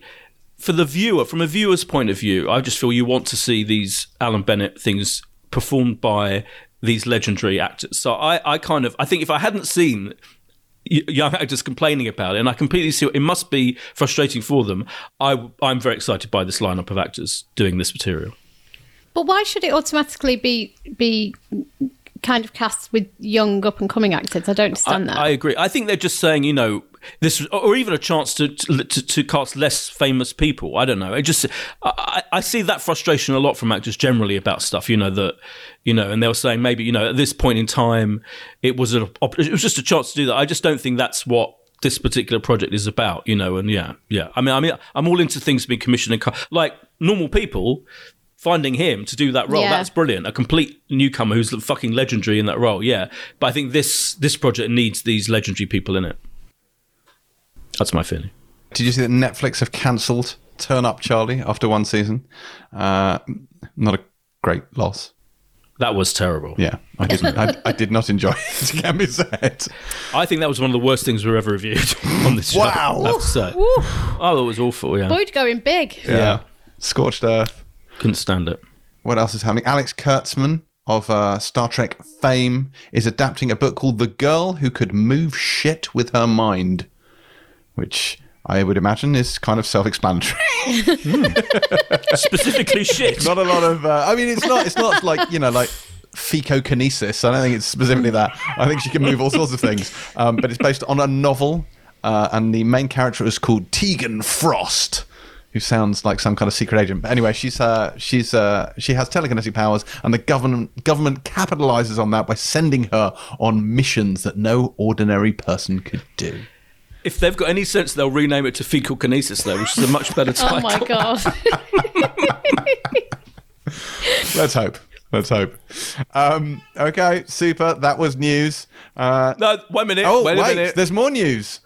for the viewer, from a viewer's point of view, I just feel you want to see these Alan Bennett things performed by these legendary actors. So I, I kind of, I think if I hadn't seen young actors complaining about it, and I completely see it must be frustrating for them. I, I'm very excited by this lineup of actors doing this material. But why should it automatically be be kind of cast with young up and coming actors? I don't understand that. I agree. I think they're just saying, you know, this, or even a chance to to, to cast less famous people. I don't know. I just I, I see that frustration a lot from actors generally about stuff. You know that you know, and they were saying maybe you know at this point in time it was a it was just a chance to do that. I just don't think that's what this particular project is about, you know, and yeah, yeah. I mean, I mean, I'm all into things being commissioned and co- like normal people finding him to do that role. Yeah. That's brilliant. A complete newcomer who's fucking legendary in that role. Yeah, but I think this this project needs these legendary people in it. That's my feeling. Did you see that Netflix have cancelled Turn Up Charlie after one season? Uh, not a great loss. That was terrible. Yeah, I didn't. I, I did not enjoy it. Can be said. I think that was one of the worst things we've ever reviewed on this show. Wow. I have to say. Woo, Oh, it was awful. Yeah, Boyd going big. Yeah. Scorched Earth. couldn't stand it. What else is happening? Alex Kurtzman of uh, Star Trek fame is adapting a book called The Girl Who Could Move Shit with Her Mind, which I would imagine is kind of self-explanatory. Specifically, shit. not a lot of. Uh, I mean, it's not. It's not like you know, like fecokinesis. I don't think it's specifically that. I think she can move all sorts of things. Um, but it's based on a novel, uh, and the main character is called Tegan Frost. Who sounds like some kind of secret agent? But anyway, she's uh, she's uh, she has telekinetic powers, and the government government capitalizes on that by sending her on missions that no ordinary person could do. If they've got any sense, they'll rename it to fecal kinesis, though, which is a much better title. Oh my god. Let's hope. Let's hope. Um, okay, super. That was news. Uh, No, one minute. oh, wait, wait, a minute. there's more news.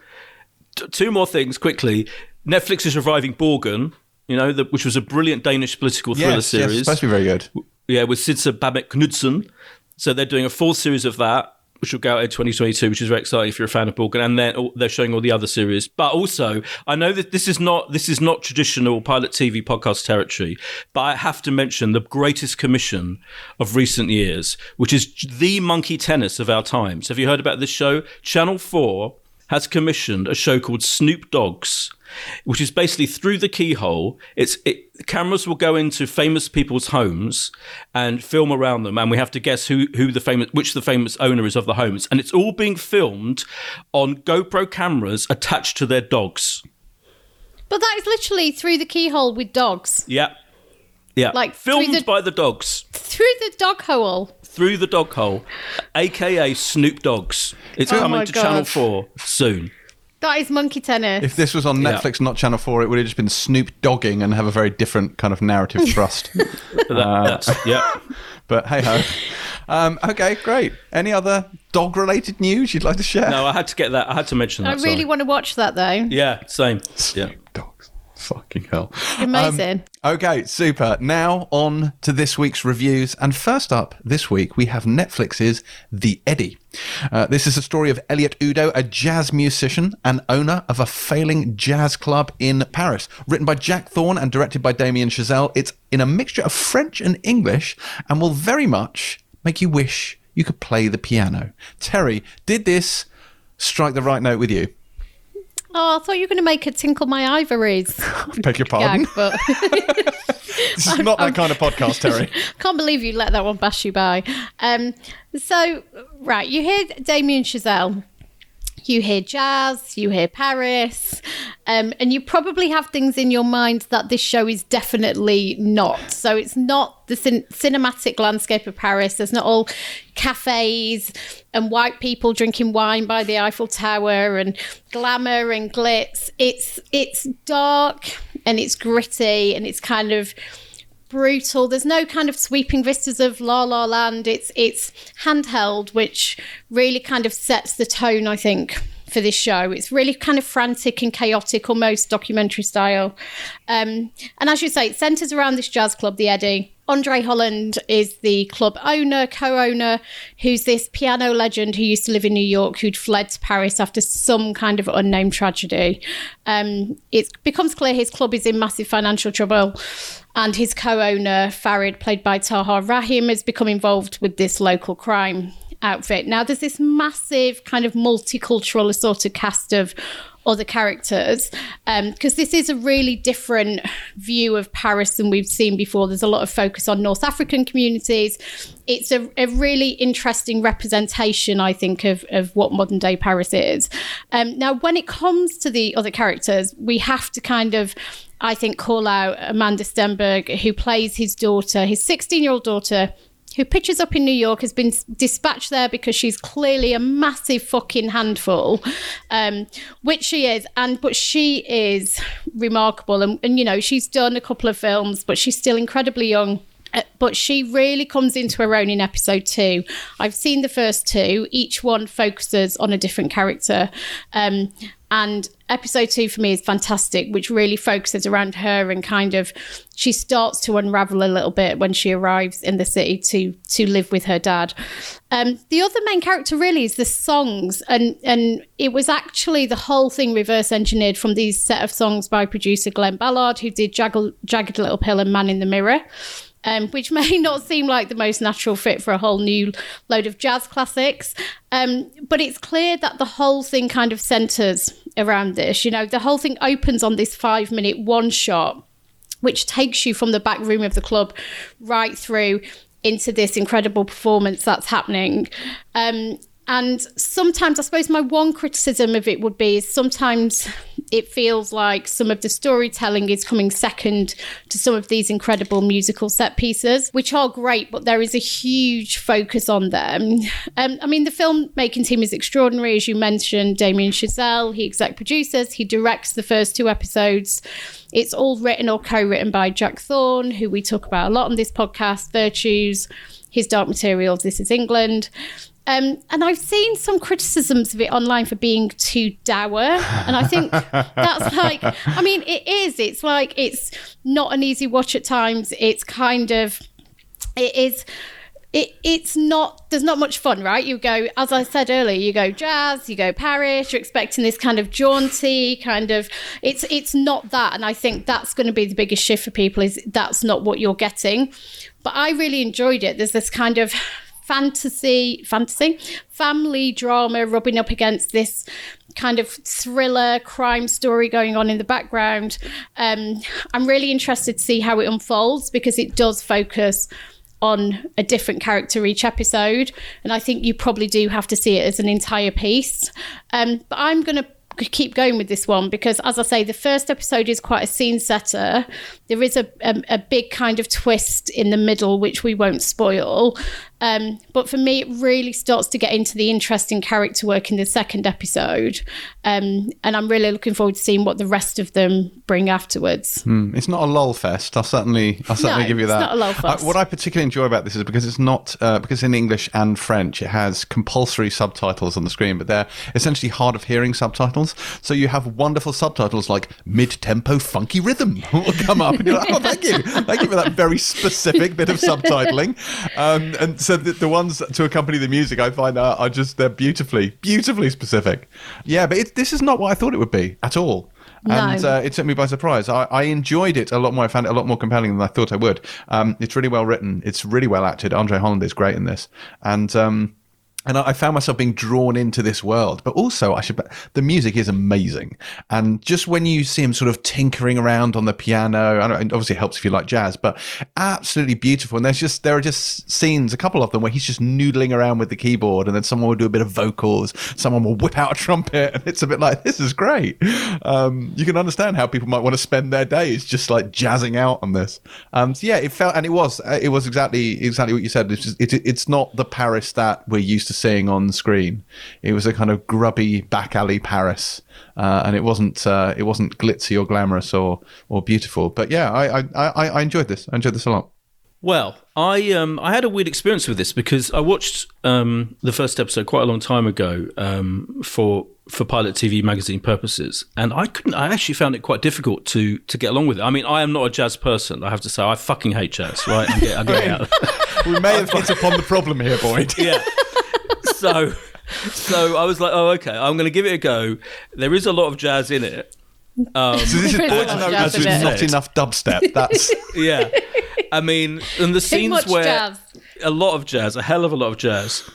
T- two more things quickly. Netflix is reviving Borgen, you know, the, which was a brilliant Danish political thriller Yes, yes, series. supposed to be very good. yeah, with Sidse Babett Knudsen. So they're doing a full series of that, which will go out in 2022, which is very exciting if you're a fan of Borgen. And then they're showing all the other series. But also, I know that this is not this is not traditional pilot TV podcast territory, but I have to mention the greatest commission of recent years, which is the monkey tennis of our times. Have you heard about this show? Channel Four has commissioned a show called Snoop Dogs, which is basically through the keyhole. It's it, cameras will go into famous people's homes and film around them, and we have to guess who who the famous which the famous owner is of the homes, and it's all being filmed on GoPro cameras attached to their dogs. but that is literally through the keyhole with dogs. Yeah. Yeah, Like, filmed the- by the dogs Through the dog hole. through the dog hole, aka Snoop Dogs. It's Oh coming to Channel Four soon. That is monkey tennis. If this was on Yeah. Netflix, not Channel 4, it would have just been Snoop dogging and have a very different kind of narrative thrust. That- that's, yeah. but hey ho. Um, okay, great. Any other dog related news you'd like to share? No, I had to get that. I had to mention that. I really sorry. want to watch that though. Yeah, same. Yeah. Dogs. Fucking hell. Amazing. Okay, super. Now on to this week's reviews. And first up this week, we have Netflix's The Eddy. Uh, this is a story of Elliot Udo, a jazz musician and owner of a failing jazz club in Paris. Written by Jack Thorne and directed by Damien Chazelle, it's in a mixture of French and English and will very much make you wish you could play the piano. Terri, did this strike the right note with you? Oh, I thought you were going to make a tinkle my ivories Beg your pardon. gag, but This is not that kind of podcast, Terri. can't believe you let that one pass you by. Um, so, right, you hear Damien Chazelle. You hear jazz, you hear Paris, um, and you probably have things in your mind that this show is definitely not. So it's not the cin- cinematic landscape of Paris. There's not all cafes and white people drinking wine by the Eiffel Tower and glamour and glitz. It's it's dark and it's gritty and it's kind of brutal. There's no kind of sweeping vistas of La La Land. It's it's handheld, which really kind of sets the tone, I think, for this show. It's really kind of frantic and chaotic, almost documentary style. Um, and as you say, it centres around this jazz club, the Eddy. Andre Holland is the club owner, co-owner, who's this piano legend who used to live in New York, who'd fled to Paris after some kind of unnamed tragedy. Um, it becomes clear his club is in massive financial trouble, and his co-owner Farid, played by Tahar Rahim, has become involved with this local crime. outfit. Now, there's this massive kind of multicultural assorted cast of other characters because um, this is a really different view of Paris than we've seen before. There's a lot of focus on North African communities. It's a, a really interesting representation, I think, of, of what modern day Paris is. Um, now, when it comes to the other characters, we have to kind of I think, call out Amandla Stenberg, who plays his daughter, his 16 year old daughter, who pitches up in New York, has been dispatched there because she's clearly a massive fucking handful, um, which she is. And but she is remarkable, and, and you know she's done a couple of films, but she's still incredibly young. Uh, but she really comes into her own in episode two. I've seen the first two. Each one focuses on a different character. Um, and episode two for me is fantastic, which really focuses around her and kind of she starts to unravel a little bit when she arrives in the city to to live with her dad. Um, the other main character really is the songs, and and it was actually the whole thing reverse engineered from these set of songs by producer Glen Ballard, who did Jagged, Jagged Little Pill and Man in the Mirror um, which may not seem like the most natural fit for a whole new load of jazz classics. Um, but it's clear that the whole thing kind of centers around this. You know, the whole thing opens on this five minute one shot, which takes you from the back room of the club right through into this incredible performance that's happening. Um, and sometimes, I suppose, my one criticism of it would be sometimes it feels like some of the storytelling is coming second to some of these incredible musical set pieces, which are great, but there is a huge focus on them. Um, I mean, the filmmaking team is extraordinary, as you mentioned. Damien Chazelle, he exec produces, he directs the first two episodes. It's all written or co written by Jack Thorne, who we talk about a lot on this podcast, Virtues, his Dark Materials, This is England. Um, and I've seen some criticisms of it online for being too dour. And I think that's like, I mean, it is. It's like, it's not an easy watch at times. It's kind of, it is. It, it's not there's not much fun right you go as i said earlier you go jazz you go paris you're expecting this kind of jaunty kind of it's it's not that and i think that's going to be the biggest shift for people is that's not what you're getting but i really enjoyed it there's this kind of fantasy, fantasy, family drama rubbing up against this kind of thriller crime story going on in the background. Um, I'm really interested to see how it unfolds because it does focus on a different character each episode. And I think you probably do have to see it as an entire piece. Um, but I'm going to keep going with this one because, as I say, the first episode is quite a scene setter. There is a, a, a big kind of twist in the middle, which we won't spoil. Um, but for me, it really starts to get into the interesting character work in the second episode. Um, and I'm really looking forward to seeing what the rest of them bring afterwards. Mm, it's not a lull fest. I'll certainly, I'll certainly no, give you that. not a lull fest. I, what I particularly enjoy about this is because it's not, uh, because in English and French, it has compulsory subtitles on the screen, but they're essentially hard of hearing subtitles. So you have wonderful subtitles like mid tempo funky rhythm will come up. And you're like, oh, thank you. Thank you for that very specific bit of subtitling. Um, and so the, the, ones to accompany the music, I find are, are just they're beautifully, beautifully specific. Yeah, but it, this is not what I thought it would be at all. No. And uh, it took me by surprise. I, I, enjoyed it a lot more. I found it a lot more compelling than I thought I would. Um, it's really well written. It's really well acted. Andre Holland is great in this, and um, and I found myself being drawn into this world. But also, I should the music is amazing, and just when you see him sort of tinkering around on the piano, know, obviously it helps if you like jazz, but absolutely beautiful. And there's just there are just scenes, a couple of them, where he's just noodling around with the keyboard, and then someone will do a bit of vocals, someone will whip out a trumpet, and it's a bit like this is great. Um, you can understand how people might want to spend their days just like jazzing out on this. Um, so yeah, it felt, and it was, uh, it was exactly exactly what you said. It's just, it, it's not the Paris that we're used to seeing on screen. It was a kind of grubby back alley Paris, uh, and it wasn't uh, it wasn't glitzy or glamorous or or beautiful. But yeah, I, I, I enjoyed this. I enjoyed this a lot. Well, I um, I had a weird experience with this because I watched um, the first episode quite a long time ago um, for for Pilot TV magazine purposes, and I couldn't. I actually found it quite difficult to to get along with it. I mean, I am not a jazz person. I have to say, I fucking hate jazz. Right? I get, I get out. we may have hit upon the problem here, Boyd. yeah. So, so I was like, oh, okay, I'm going to give it a go. There is a lot of jazz in it. Um, so this is Boyd's note as not enough dubstep. That's yeah. I mean, and the scenes where jazz. a lot of jazz, a hell of a lot of jazz.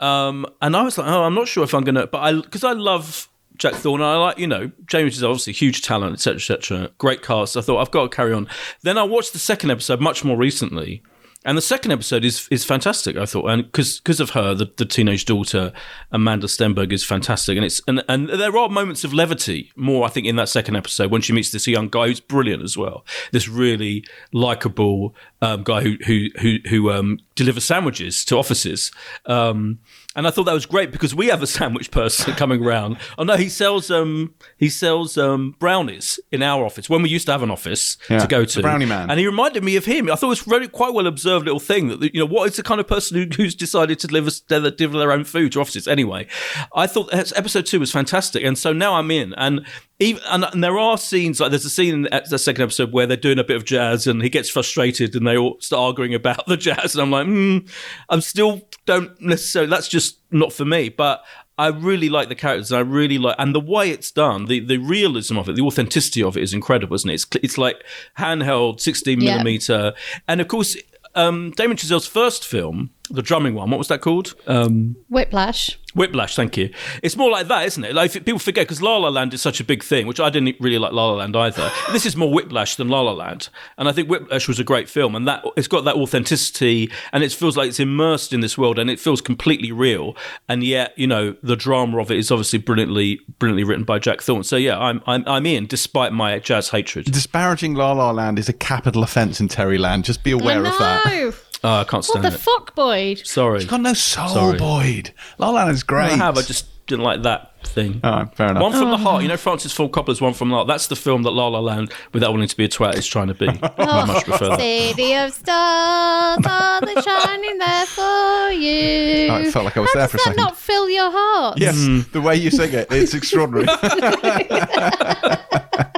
Um, and I was like, oh, I'm not sure if I'm gonna, but I because I love Jack Thorne. I like, you know, James is obviously a huge talent, etc., etc. Great cast. I thought I've got to carry on. Then I watched the second episode much more recently, and the second episode is is fantastic. I thought, and because because of her, the, the teenage daughter Amandla Stenberg is fantastic, and it's and and there are moments of levity more. I think in that second episode when she meets this young guy who's brilliant as well. This really likable um, guy who who who, who um, delivers sandwiches to offices. Um, and I thought that was great because we have a sandwich person coming around. Oh no, he sells um he sells um brownies in our office when we used to have an office Yeah, to go the to. brownie man. and he reminded me of him. I thought it was really quite well observed little thing that you know what is the kind of person who, who's decided to deliver deliver their own food to offices. Anyway, I thought episode two was fantastic, and so now I'm in and. Even, and, and there are scenes like there's a scene in the second episode where they're doing a bit of jazz and he gets frustrated and they all start arguing about the jazz and I'm like, mm, I'm still don't necessarily. That's just not for me. But I really like the characters. I really like, and the way it's done, the, the realism of it, the authenticity of it is incredible, isn't it? It's, it's like handheld, 16 Yeah. millimeter, and of course, um, Damien Chazelle's first film, the drumming one, what was that called? Um, Whiplash. Whiplash, thank you. It's more like that, isn't it? Like if people forget because La La Land is such a big thing, which I didn't really like La La Land either. this is more Whiplash than La La Land, and I think Whiplash was a great film, and that it's got that authenticity, and it feels like it's immersed in this world, and it feels completely real, and yet you know the drama of it is obviously brilliantly, brilliantly written by Jack Thorne. So yeah, I'm I'm, I'm in despite my jazz hatred. Disparaging La La Land is a capital offence in Terriland. Just be aware I of that. Know. Oh, I can't What the it. fuck, Boyd? Sorry, Got no soul, Sorry. Boyd. La La Land is great. I have. I just didn't like that thing. All right, fair enough. One from the oh. heart. You know, Francis Ford Coppola's One from the Heart. That's the film that La La Land, without wanting to be a twat, is trying to be. Oh, I much prefer that. City of stars, are they shining there for you? Oh, it felt like I was How there does for a that second. not fill your heart? Yes, the way you sing it, it's extraordinary.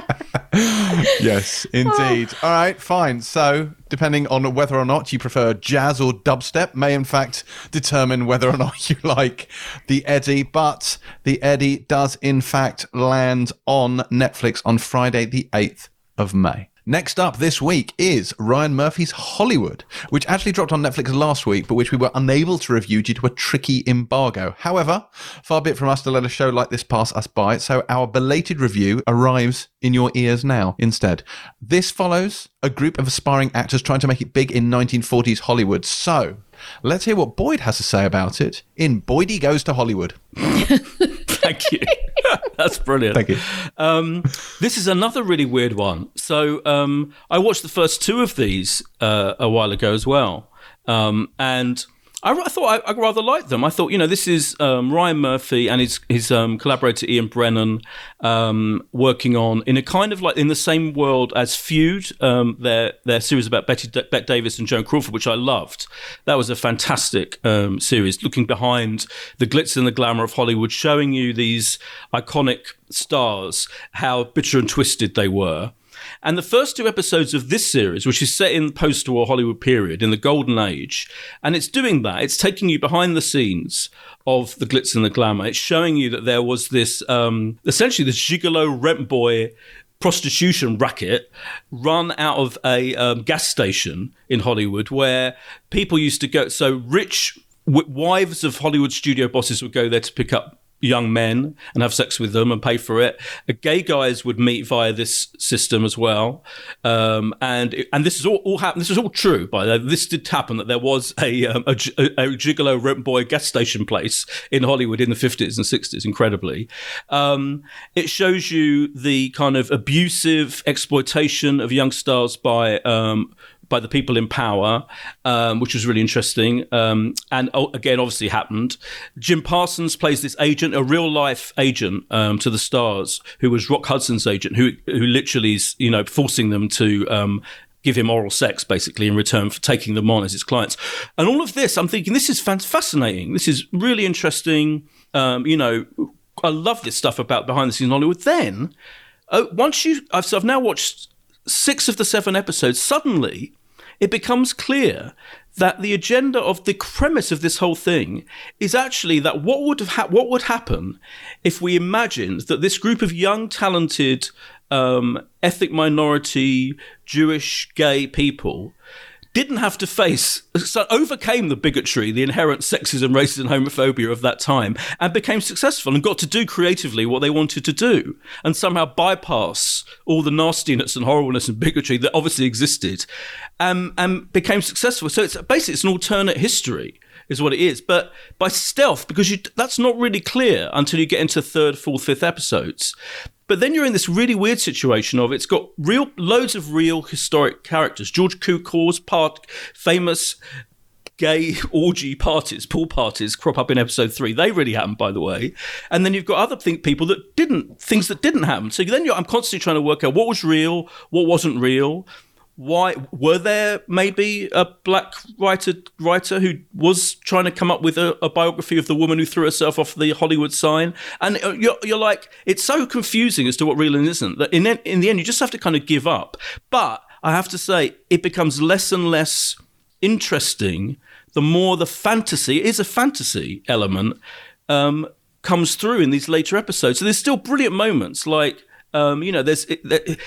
yes, indeed. Ah. All right, fine. So, depending on whether or not you prefer jazz or dubstep, may in fact determine whether or not you like the Eddy. But the Eddy does in fact land on Netflix on Friday, the 8th of May. Next up this week is Ryan Murphy's Hollywood, which actually dropped on Netflix last week, but which we were unable to review due to a tricky embargo. However, far be it from us to let a show like this pass us by, so our belated review arrives in your ears now instead. This follows a group of aspiring actors trying to make it big in 1940s Hollywood. So, let's hear what Boyd has to say about it in Boydie Goes to Hollywood. Thank you. That's brilliant. Thank you. Um, this is another really weird one. So um, I watched the first two of these uh, a while ago as well, um, and I, I thought I, I rather liked them. I thought, you know, this is um, Ryan Murphy and his his um, collaborator Ian Brennan um, working on in a kind of like in the same world as Feud, um, their their series about Betty D- Bette Davis and Joan Crawford, which I loved. That was a fantastic um, series, looking behind the glitz and the glamour of Hollywood, showing you these iconic stars, how bitter and twisted they were. And the first two episodes of this series, which is set in the post-war Hollywood period, in the golden age, and it's doing that. It's taking you behind the scenes of the glitz and the glamour. It's showing you that there was this, um, essentially, this gigolo rent boy prostitution racket run out of a um, gas station in Hollywood where people used to go. So rich wives of Hollywood studio bosses would go there to pick up young men and have sex with them and pay for it. Uh, gay guys would meet via this system as well, um, and and this is all, all happened. This is all true. By the way, this did happen that there was a um, a, a, gigolo rent boy gas station place in Hollywood in the fifties and sixties. Incredibly, um, it shows you the kind of abusive exploitation of young stars by. By the people in power, um, which was really interesting. Um, and oh, again, obviously happened. Jim Parsons plays this agent, a real life agent um, to the stars, who was Rock Hudson's agent, who who literally is you know forcing them to. Um, Give him oral sex, basically, in return for taking them on as his clients, and all of this. I'm thinking this is fascinating. This is really interesting. Um, you know, I love this stuff about behind the scenes in Hollywood. Then, uh, once you, I've, so I've now watched six of the seven episodes. Suddenly, it becomes clear that the agenda of the premise of this whole thing is actually that what would have ha- what would happen if we imagined that this group of young, talented, um, ethnic minority, Jewish, gay people didn't have to face, so overcame the bigotry, the inherent sexism, racism, homophobia of that time, and became successful and got to do creatively what they wanted to do, and somehow bypass all the nastiness and horribleness and bigotry that obviously existed, um, and became successful. So it's basically it's an alternate history is what it is, but by stealth because you, that's not really clear until you get into third, fourth, fifth episodes. But then you're in this really weird situation of it's got real loads of real historic characters. George Cukor's part famous gay orgy parties, pool parties crop up in episode three. They really happened, by the way. And then you've got other think people that didn't, things that didn't happen. So then I'm constantly trying to work out what was real, what wasn't real why were there maybe a black writer writer who was trying to come up with a, a biography of the woman who threw herself off the Hollywood sign? And uh, you're, you're like, it's so confusing as to what real and isn't that in in the end you just have to kind of give up. But I have to say, it becomes less and less interesting the more the fantasy is a fantasy element um, comes through in these later episodes. So there's still brilliant moments like. Um, you know, there's it,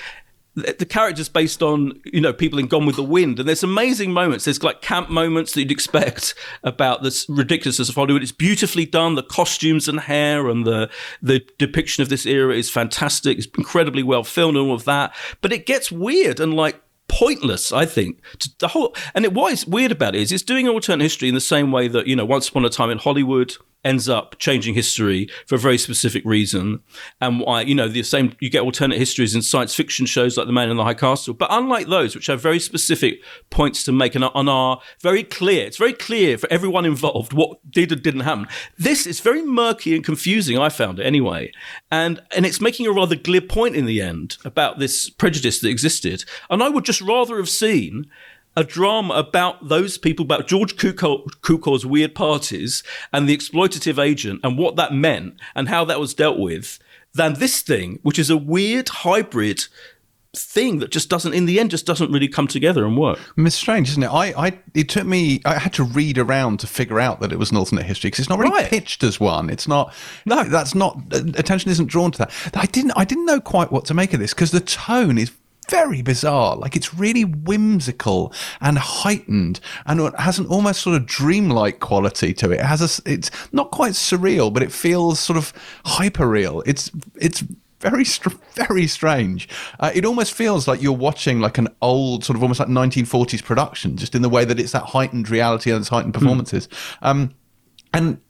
the characters based on you know people in Gone with the Wind, and there's amazing moments. There's like camp moments that you'd expect about this ridiculousness of Hollywood. It's beautifully done. The costumes and hair and the the depiction of this era is fantastic. It's incredibly well filmed and all of that. But it gets weird and like pointless, I think. The whole and it, what is weird about it is it's doing alternate history in the same way that you know Once Upon a Time in Hollywood ends up changing history for a very specific reason. And why, you know, the same, you get alternate histories in science fiction shows like The Man in the High Castle. But unlike those, which have very specific points to make and are very clear, it's very clear for everyone involved what did or didn't happen. This is very murky and confusing, I found it anyway. And, and it's making a rather glib point in the end about this prejudice that existed. And I would just rather have seen a drama about those people, about George Cukor's weird parties and the exploitative agent and what that meant and how that was dealt with, than this thing, which is a weird hybrid thing that just doesn't in the end just doesn't really come together and work. It's strange isn't it? I, I it took me i had to read around to figure out that it was an alternate history because it's not really right. pitched as one. It's not no. that's not uh, attention isn't drawn to that. I didn't i didn't know quite what to make of this because the tone is very bizarre. Like it's really whimsical and heightened, and it has an almost sort of dreamlike quality to it. It has a, it's not quite surreal, but it feels sort of hyperreal. It's it's very very strange. Uh, it almost feels like you're watching like an old sort of almost like 1940s production, just in the way that it's that heightened reality and its heightened hmm. performances. Mm. Um, and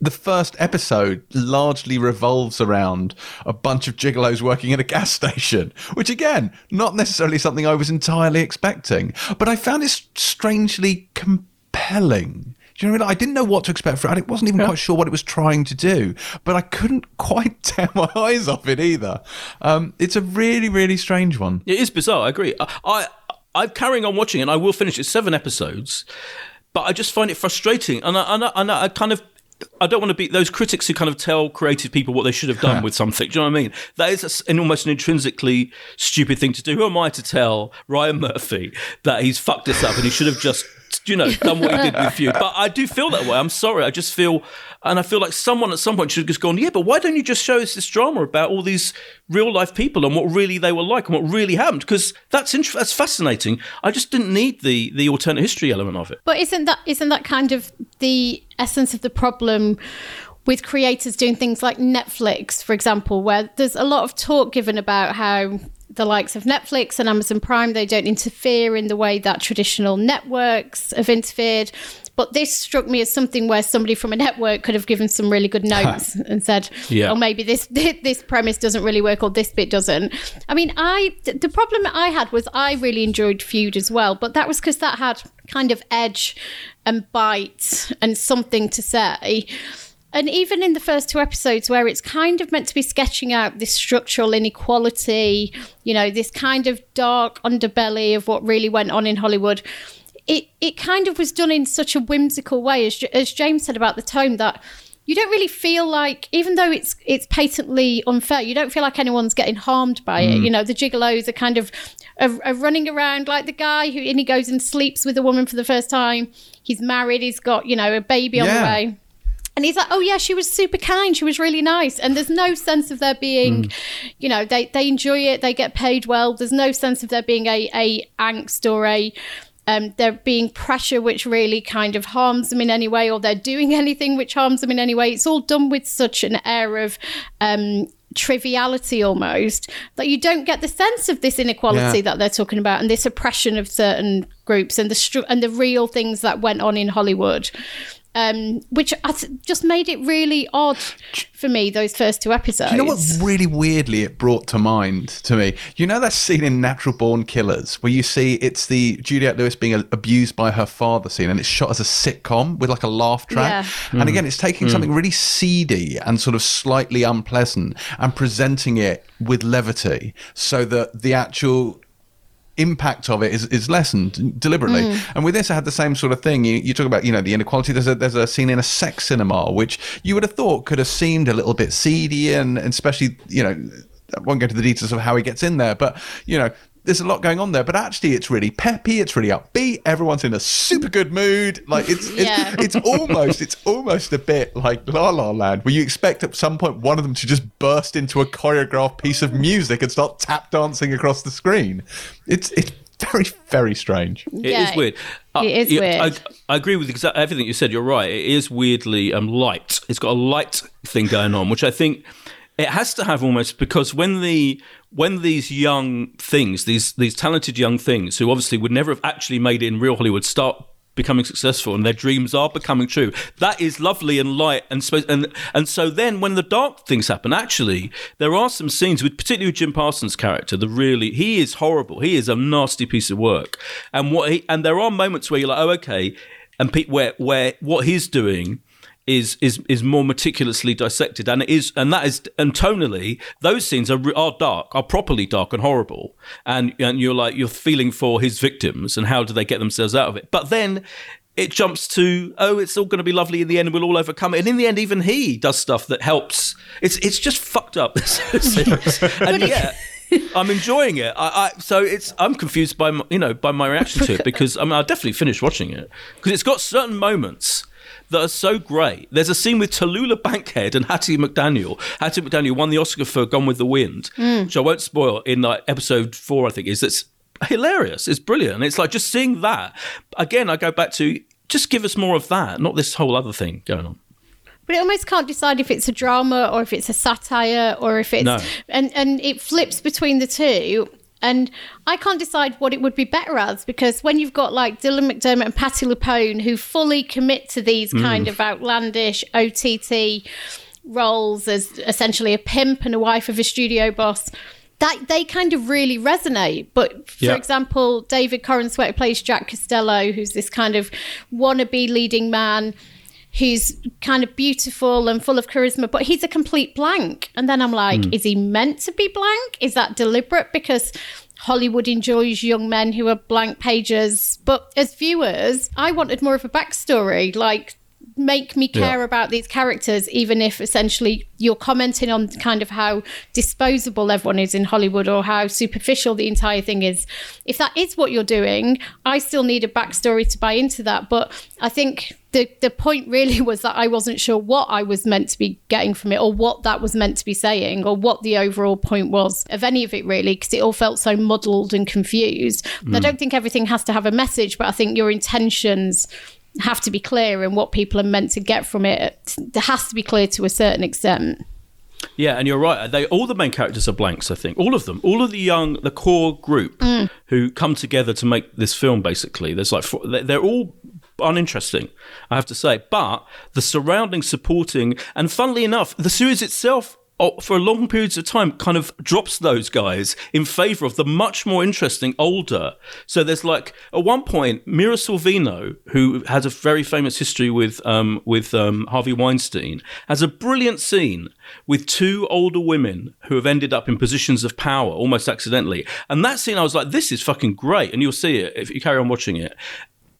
the first episode largely revolves around a bunch of gigolos working at a gas station, which again, not necessarily something I was entirely expecting, but I found it strangely compelling. Do you know what I, mean? I didn't know what to expect from it. I wasn't even yeah. quite sure what it was trying to do, but I couldn't quite tear my eyes off it either. Um, it's a really, really strange one. It is bizarre. I agree. I, I, I'm carrying on watching, and I will finish it. Seven episodes, but I just find it frustrating, and I, and I, and I kind of I don't want to be those critics who kind of tell creative people what they should have done with something. Do you know what I mean? That is an almost an intrinsically stupid thing to do. Who am I to tell Ryan Murphy that he's fucked this up and he should have just, you know, done what he did with you? But I do feel that way. I'm sorry. I just feel and I feel like someone at some point should have just gone, yeah, but why don't you just show us this drama about all these real life people and what really they were like and what really happened? Because that's int- that's fascinating. I just didn't need the the alternate history element of it. But isn't that isn't that kind of the essence of the problem? with creators doing things like Netflix, for example, where there's a lot of talk given about how the likes of Netflix and Amazon Prime, they don't interfere in the way that traditional networks have interfered. But this struck me as something where somebody from a network could have given some really good notes and said, yeah. "Oh, maybe this this premise doesn't really work, or this bit doesn't." I mean, I the problem I had was I really enjoyed Feud as well, but that was because that had kind of edge and bite and something to say. And even in the first two episodes, where it's kind of meant to be sketching out this structural inequality, you know, this kind of dark underbelly of what really went on in Hollywood, it it kind of was done in such a whimsical way, as as James said about the tone that you don't really feel like, even though it's it's patently unfair, you don't feel like anyone's getting harmed by mm. it. You know, the gigolos are kind of are, are, running around like the guy who and he goes and sleeps with a woman for the first time. He's married. He's got you know a baby on the way. And he's like, oh yeah, she was super kind. She was really nice. And there's no sense of there being, mm. you know, they they enjoy it. They get paid well. There's no sense of there being a a angst or a um, there being pressure which really kind of harms them in any way, or they're doing anything which harms them in any way. It's all done with such an air of um, triviality almost that you don't get the sense of this inequality Yeah. that they're talking about and this oppression of certain groups and the stru- and the real things that went on in Hollywood. Um, which I th- just made it really odd for me those first two episodes. You know what really weirdly it brought to mind to me? You know that scene in Natural Born Killers where you see it's the Juliette Lewis being a- abused by her father scene and it's shot as a sitcom with like a laugh track. And again, it's taking something really seedy and sort of slightly unpleasant and presenting it with levity so that the actual impact of it is, is lessened deliberately. Mm. And with this, I had the same sort of thing. You, you talk about, you know, the inequality. There's a, there's a scene in a sex cinema, which you would have thought could have seemed a little bit seedy and, and especially, you know, I won't go into the details of how he gets in there, but, you know, there's a lot going on there, but actually it's really peppy, it's really upbeat, everyone's in a super good mood. Like it's it's, Yeah. it's almost it's almost a bit like La La Land, where you expect at some point one of them to just burst into a choreographed piece of music and start tap dancing across the screen. It's it's very very strange. It is Yeah, weird. Uh, it is yeah, weird. I, I agree with exa- everything you said. You're right. It is weirdly um, light. It's got a light thing going on, which I think it has to have almost because when the when these young things, these these talented young things, who obviously would never have actually made it in real Hollywood, start becoming successful and their dreams are becoming true. That is lovely and light and and and so then when the dark things happen, actually there are some scenes with particularly with Jim Parsons' character. The really he is horrible. He is a nasty piece of work. And what he, and there are moments where you're like, oh okay, and where where what he's doing is is is more meticulously dissected. And it is and that is and tonally those scenes are are dark are properly dark and horrible. And and you're like you're feeling for his victims and how do they get themselves out of it. But then it jumps to oh it's all going to be lovely in the end we'll all overcome it. And in the end even he does stuff that helps. It's it's just fucked up. And yeah I'm enjoying it. I, I so it's I'm confused by my, you know by my reaction to it because I mean I'll definitely finish watching it. Because it's got certain moments that are so great. There's a scene with Tallulah Bankhead and Hattie McDaniel. Hattie McDaniel won the Oscar for Gone with the Wind, mm. which I won't spoil in like episode four. I think is that's hilarious. It's brilliant. It's like just seeing that again. I go back to just give us more of that, not this whole other thing going on. But it almost can't decide if it's a drama or if it's a satire or if it's No. and and it flips between the two. And I can't decide what it would be better as because when you've got like Dylan McDermott and Patti LuPone who fully commit to these Mm. kind of outlandish OTT roles as essentially a pimp and a wife of a studio boss, that they kind of really resonate. But for Yeah. example, David Corenswet plays Jack Costello, who's this kind of wannabe leading man who's kind of beautiful and full of charisma, but he's a complete blank. And then I'm like, hmm. is he meant to be blank? Is that deliberate? Because Hollywood enjoys young men who are blank pages. But as viewers, I wanted more of a backstory. Like, make me care Yeah. about these characters, even if essentially you're commenting on kind of how disposable everyone is in Hollywood or how superficial the entire thing is. If that is what you're doing, I still need a backstory to buy into that. But I think the the point really was that I wasn't sure what I was meant to be getting from it or what that was meant to be saying or what the overall point was of any of it really because it all felt so muddled and confused. And I mm. don't think everything has to have a message, but I think your intentions have to be clear and what people are meant to get from it there has to be clear to a certain extent Yeah, and you're right. They all the main characters are blanks. I think all of them, all of the young, the core group mm. who come together to make this film. Basically, there's like four, they're all uninteresting. I have to say, but the surrounding, supporting, and funnily enough, the series itself. oh, For long periods of time, kind of drops those guys in favor of the much more interesting older. So there's like at one point, Mira Sorvino, who has a very famous history with um, with um, Harvey Weinstein, has a brilliant scene with two older women who have ended up in positions of power almost accidentally. And that scene, I was like, this is fucking great. And you'll see it if you carry on watching it.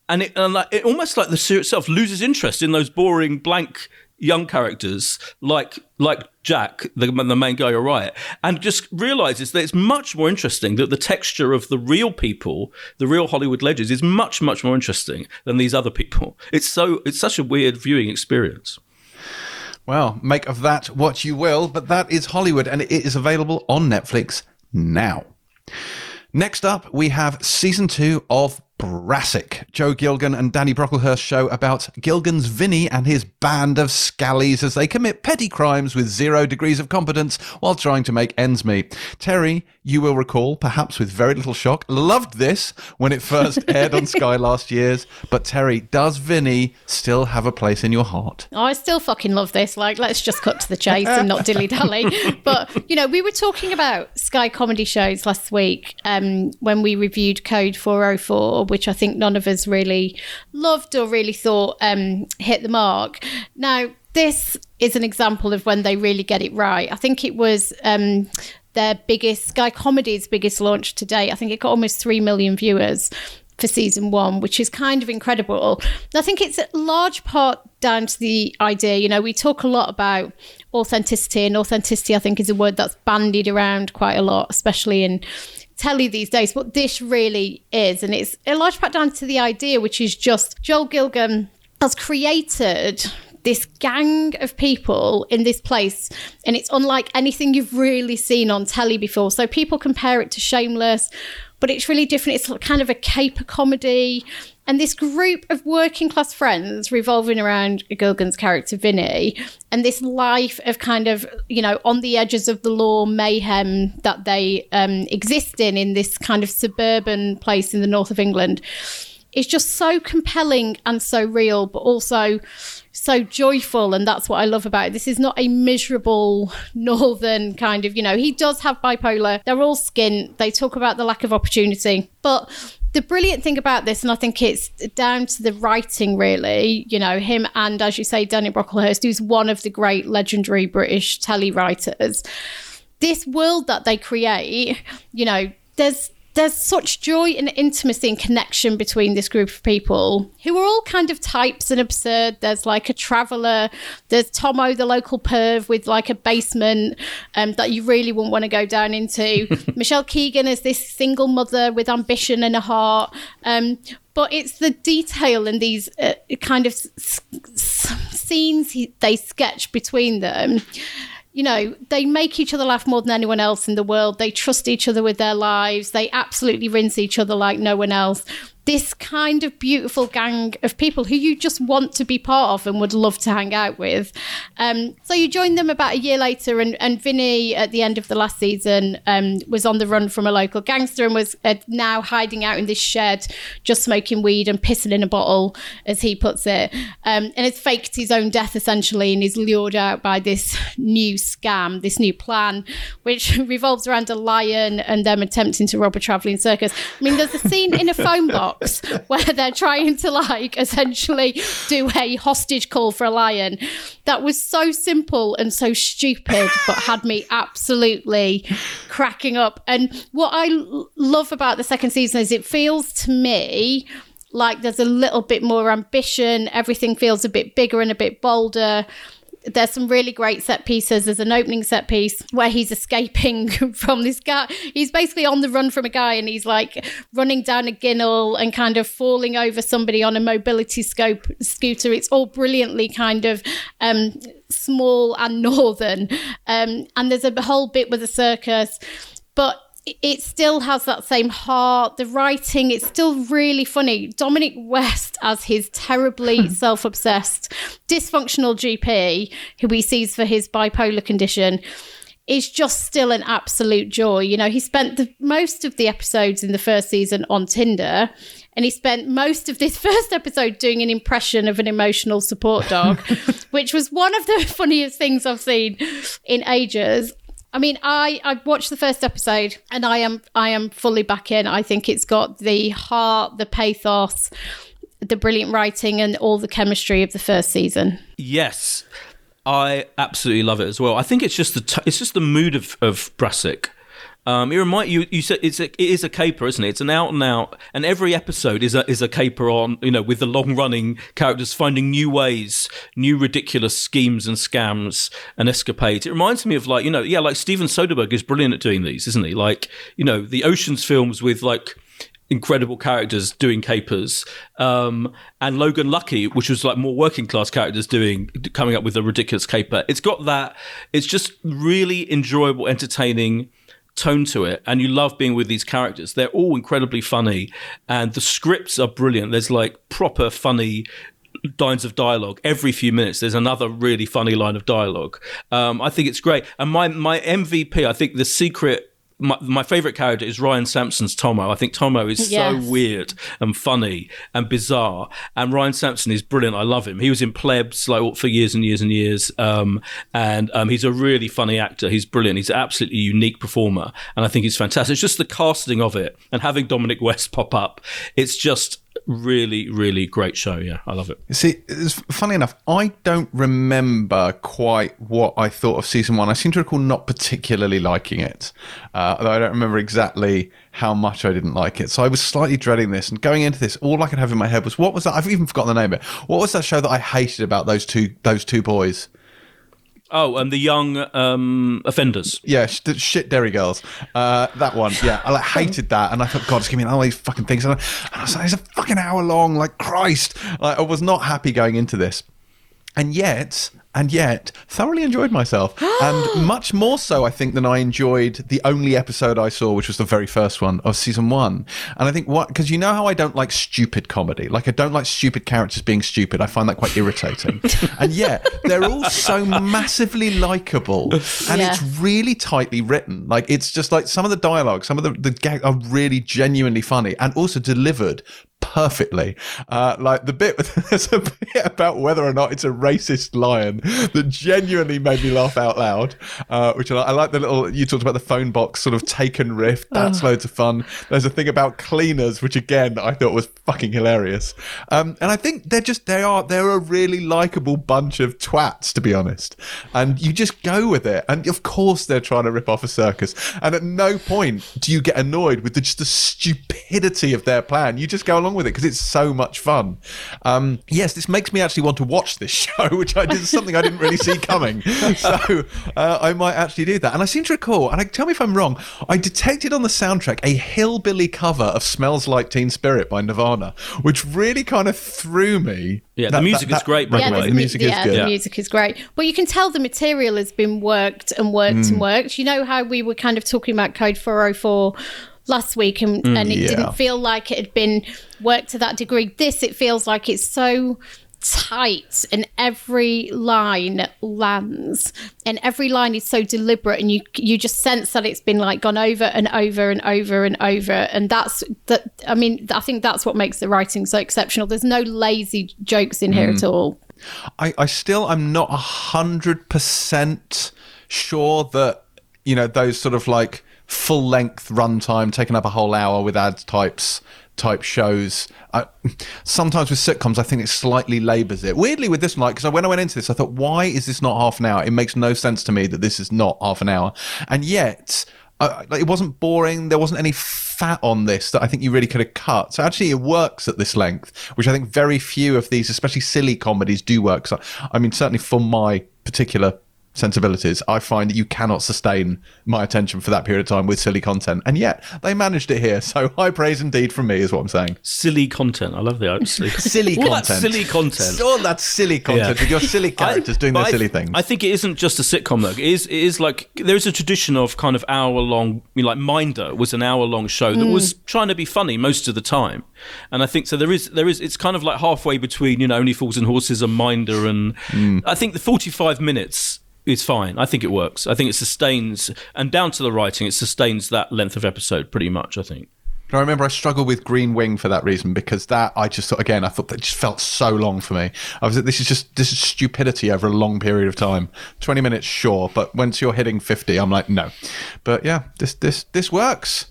And it, and like, it almost like the series itself loses interest in those boring, blank young characters like like Jack, the, the main guy, you're right, and just realizes that it's much more interesting that the texture of the real people, the real Hollywood legends, is much much more interesting than these other people. It's so it's such a weird viewing experience. Well, make of that what you will, but that is Hollywood and it is available on Netflix now. Next up, we have season two of Brassic, Joe Gilgun and Danny Brocklehurst show about Gilgun's Vinny and his band of scallies as they commit petty crimes with zero degrees of competence while trying to make ends meet. Terri, you will recall, perhaps with very little shock, loved this when it first aired on Sky last year's. But Terri, does Vinny still have a place in your heart? Oh, I still fucking love this. Like, let's just cut to the chase and not dilly dally. but you know, we were talking about Sky comedy shows last week um, when we reviewed Code 404 which I think none of us really loved or really thought um, hit the mark. Now, this is an example of when they really get it right. I think it was um, their biggest, Sky Comedy's biggest launch to date. I think it got almost 3 million viewers for season one, which is kind of incredible. I think it's a large part down to the idea. You know, we talk a lot about authenticity, and authenticity, I think, is a word that's bandied around quite a lot, especially in telly these days what this really is. And it's a large part down to the idea, which is just Joe Gilgun has created this gang of people in this place and it's unlike anything you've really seen on telly before so people compare it to shameless but it's really different it's kind of a caper comedy and this group of working class friends revolving around Gilgun's character Vinny and this life of kind of, you know, on the edges of the law mayhem that they um, exist in, in this kind of suburban place in the north of England, is just so compelling and so real, but also so joyful and that's what i love about it. This is not a miserable northern kind of you know he does have bipolar. They're all skin they talk about the lack of opportunity. But the brilliant thing about this, and I think it's down to the writing, really, you know, him and, as you say, Danny Brocklehurst, who's one of the great legendary British telly writers. This world that they create, you know, there's there's such joy and intimacy and connection between this group of people who are all kind of types and absurd. There's like a traveller, there's Tomo, the local perv with like a basement um, that you really wouldn't want to go down into. Michelle Keegan is this single mother with ambition and a heart. Um, but it's the detail and these uh, kind of s- s- scenes he, they sketch between them you know, they make each other laugh more than anyone else in the world. They trust each other with their lives. They absolutely rinse each other like no one else this kind of beautiful gang of people who you just want to be part of and would love to hang out with. Um, so you joined them about a year later, and, and Vinny, at the end of the last season, um, was on the run from a local gangster and was uh, now hiding out in this shed, just smoking weed and pissing in a bottle, as he puts it. Um, and has faked his own death essentially, and is lured out by this new scam, this new plan, which revolves around a lion and them attempting to rob a traveling circus. I mean, there's a scene in a phone box where they're trying to like essentially do a hostage call for a lion. That was so simple and so stupid, but had me absolutely cracking up. And what I l- love about the second season is it feels to me like there's a little bit more ambition. Everything feels a bit bigger and a bit bolder there's some really great set pieces. There's an opening set piece where he's escaping from this guy. He's basically on the run from a guy and he's like running down a ginnel and kind of falling over somebody on a mobility scope scooter. It's all brilliantly kind of um, small and northern. Um, and there's a whole bit with a circus. But it still has that same heart. The writing, it's still really funny. Dominic West as his terribly hmm. self-obsessed, dysfunctional GP, who he sees for his bipolar condition, is just still an absolute joy. You know, he spent the most of the episodes in the first season on Tinder. And he spent most of this first episode doing an impression of an emotional support dog, which was one of the funniest things I've seen in ages. I mean, I I watched the first episode and I am I am fully back in. I think it's got the heart, the pathos, the brilliant writing, and all the chemistry of the first season. Yes, I absolutely love it as well. I think it's just the t- it's just the mood of of Brassic um, it remind you. You said it's a, it is a caper, isn't it? It's an out and out, and every episode is a is a caper on you know with the long running characters finding new ways, new ridiculous schemes and scams and escapades. It reminds me of like you know yeah like Steven Soderbergh is brilliant at doing these, isn't he? Like you know the Ocean's films with like incredible characters doing capers, um, and Logan Lucky, which was like more working class characters doing coming up with a ridiculous caper. It's got that. It's just really enjoyable, entertaining tone to it, and you love being with these characters. They're all incredibly funny, and the scripts are brilliant. There's like proper funny lines of dialogue every few minutes there's another really funny line of dialogue um, i think it's great and my my mvp i think the secret my, my favorite character is Ryan Sampson's Tomo. I think Tomo is Yes. so weird and funny and bizarre, and Ryan Sampson is brilliant. I love him. He was in Plebs like for years and years and years, um, and um, he's a really funny actor. He's brilliant. He's an absolutely unique performer, and I think he's fantastic. It's just the casting of it and having Dominic West pop up. It's just really, really great show. Yeah, I love it. See, it's funny enough, I don't remember quite what I thought of season one. I seem to recall not particularly liking it, uh, although I don't remember exactly how much I didn't like it. So I was slightly dreading this. And going into this, all I could have in my head was, what was that? I've even forgotten the name of it. What was that show that I hated about those two those two boys? Oh, and the young um, offenders. Yeah, sh- shit dairy girls. Uh, that one. Yeah, I like hated that, and I thought, God, just give me all these fucking things. And I, and I was like, it's a fucking hour long. Like Christ, like, I was not happy going into this, and yet, and yet, thoroughly enjoyed myself, and much more so, I think, than I enjoyed the only episode I saw, which was the very first one of season one. And I think what because you know how I don't like stupid comedy, like I don't like stupid characters being stupid. I find that quite irritating, and yet they're all so massively likable, and Yeah. it's really tightly written. Like it's just like some of the dialogue, some of the the gag are really genuinely funny, and also delivered perfectly. Uh, like the bit there's a bit about whether or not it's a racist lion that genuinely made me laugh out loud. Uh, which I, like. I like the little you talked about the phone box sort of taken riff. That's loads of fun. There's a thing about cleaners, which again I thought was fucking hilarious. Um, and I think they're just they are they're a really likable bunch of twats to be honest. And you just go with it. And of course they're trying to rip off a circus. And at no point do you get annoyed with the, just the stupidity of their plan. You just go along with it because it's so much fun. Um, yes, this makes me actually want to watch this show, which I did something I didn't really see coming. So uh, I might actually do that. And I seem to recall, and I, tell me if I'm wrong, I detected on the soundtrack a hillbilly cover of "Smells Like Teen Spirit" by Nirvana, which really kind of threw me. Yeah, the music is great, by yeah, the way. the, The music is yeah, good. the Yeah. music is great. But you can tell the material has been worked and worked Mm. and worked. You know how we were kind of talking about Code 404 last week and, and it Mm, yeah. didn't feel like it had been worked to that degree. This, it feels like it's so tight and every line lands and every line is so deliberate and you you just sense that it's been like gone over and over and over and over and that's that i mean i think that's what makes the writing so exceptional there's no lazy jokes in Mm. here at all I, I still I'm not a hundred percent sure that you know those sort of like full length runtime taking up a whole hour with ad types type shows. I, sometimes with sitcoms, I think it slightly labours it. Weirdly, with this one, like because when I went into this, I thought, why is this not half an hour? It makes no sense to me that this is not half an hour, and yet. Like it wasn't boring. There wasn't any fat on this that I think you really could have cut. So actually, it works at this length, which I think very few of these, especially silly comedies, do work. So, I mean, certainly for my particular sensibilities, I find that you cannot sustain my attention for that period of time with silly content, and yet they managed it here. So high praise indeed from me is what I'm saying. Silly content. I love the silly, Silly All content. that silly content. All that silly content Yeah. with your silly characters I- doing their I- silly things. I think it isn't just a sitcom though. It is. It is like there is a tradition of kind of hour long. You know, like Minder was an hour long show that mm. was trying to be funny most of the time, and I think so. There is. There is. It's kind of like halfway between you know Only Fools and Horses and Minder, and mm. I think the forty five minutes. Is fine. I think it works. I think it sustains, and down to the writing, it sustains that length of episode pretty much. I think. I remember I struggled with Green Wing for that reason because that I just thought again I thought that just felt so long for me. I was like, this is just this is stupidity over a long period of time. Twenty minutes, sure, but once you're hitting fifty, I'm like no. But yeah, this this this works.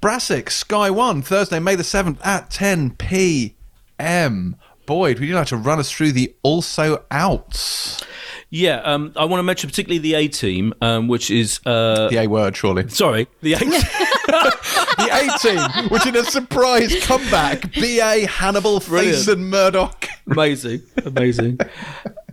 Brassic Sky One Thursday, May the seventh at ten p.m. Boyd, would you like to run us through the also outs? Yeah, um, I want to mention particularly the A team, um, which is uh, The A word, surely. sorry, the A. the A team, which in a surprise comeback, B.A. Hannibal, Brilliant. Face, and Murdoch. amazing, amazing.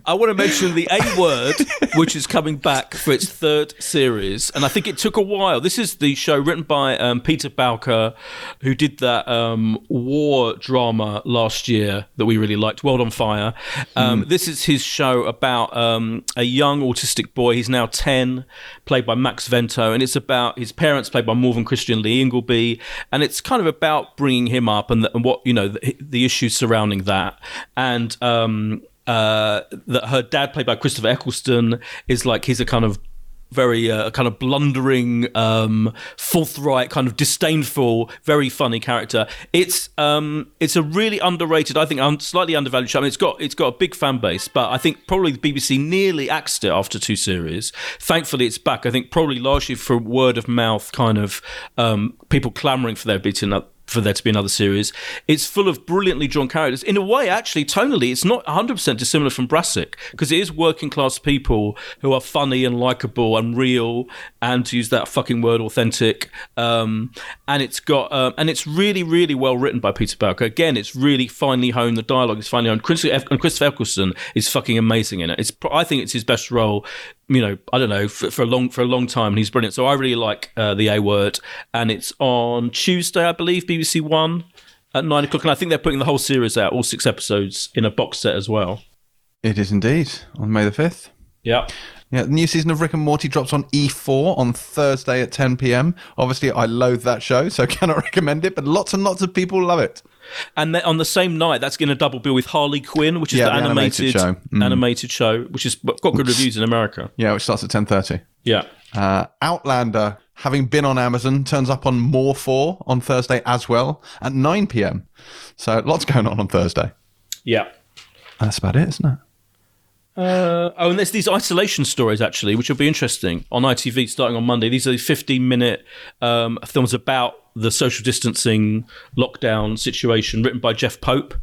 I want to mention the A Word, which is coming back for its third series, and I think it took a while. This is the show written by um, Peter Bowker, who did that um, war drama last year that we really liked, World on Fire. Um, This is his show about um, a young autistic boy. He's now ten, played by Max Vento, and it's about his parents, played by Morven Christie Lee Ingleby, and it's kind of about bringing him up and, the, and what you know the, the issues surrounding that, and um, uh, that her dad, played by Christopher Eccleston, is like he's a kind of very uh, kind of blundering, um, forthright, kind of disdainful, very funny character. It's um, it's a really underrated, I think, slightly undervalued show. I mean, it's got it's got a big fan base, but I think probably the BBC nearly axed it after two series. Thankfully, it's back. I think probably largely for word of mouth, kind of um, people clamoring for their beating up for there to be another series. It's full of brilliantly drawn characters. In a way, actually, tonally, it's not 100% dissimilar from Brassic because it is working class people who are funny and likable and real, and to use that fucking word, authentic. Um, and it's got um, and it's really, really well written by Peter Bowker. Again, it's really finely honed. The dialogue is finely honed. Christopher, and Christopher Eccleston is fucking amazing in it. It's I think it's his best role you know, I don't know for, for, a long for a long time, and he's brilliant. So I really like uh, the A Word, and it's on Tuesday, I believe, BBC One at nine o'clock, and I think they're putting the whole series out, all six episodes, in a box set as well. It is indeed on May the fifth. Yeah. Yeah, the new season of Rick and Morty drops on E4 on Thursday at 10 p.m. Obviously, I loathe that show, so cannot recommend it, but lots and lots of people love it. And then on the same night, that's going to double bill with Harley Quinn, which is Yeah, the, the animated animated show. Mm. animated show, which has got good reviews in America. Yeah, which starts at 10:30. Yeah. Uh, Outlander, having been on Amazon, turns up on More 4 on Thursday as well at 9 p.m. So lots going on on Thursday. Yeah. That's about it, isn't it? Uh, oh, and there's these isolation stories actually, which will be interesting on ITV starting on Monday. These are 15 minute um, films about the social distancing lockdown situation, written by Jeff Pope,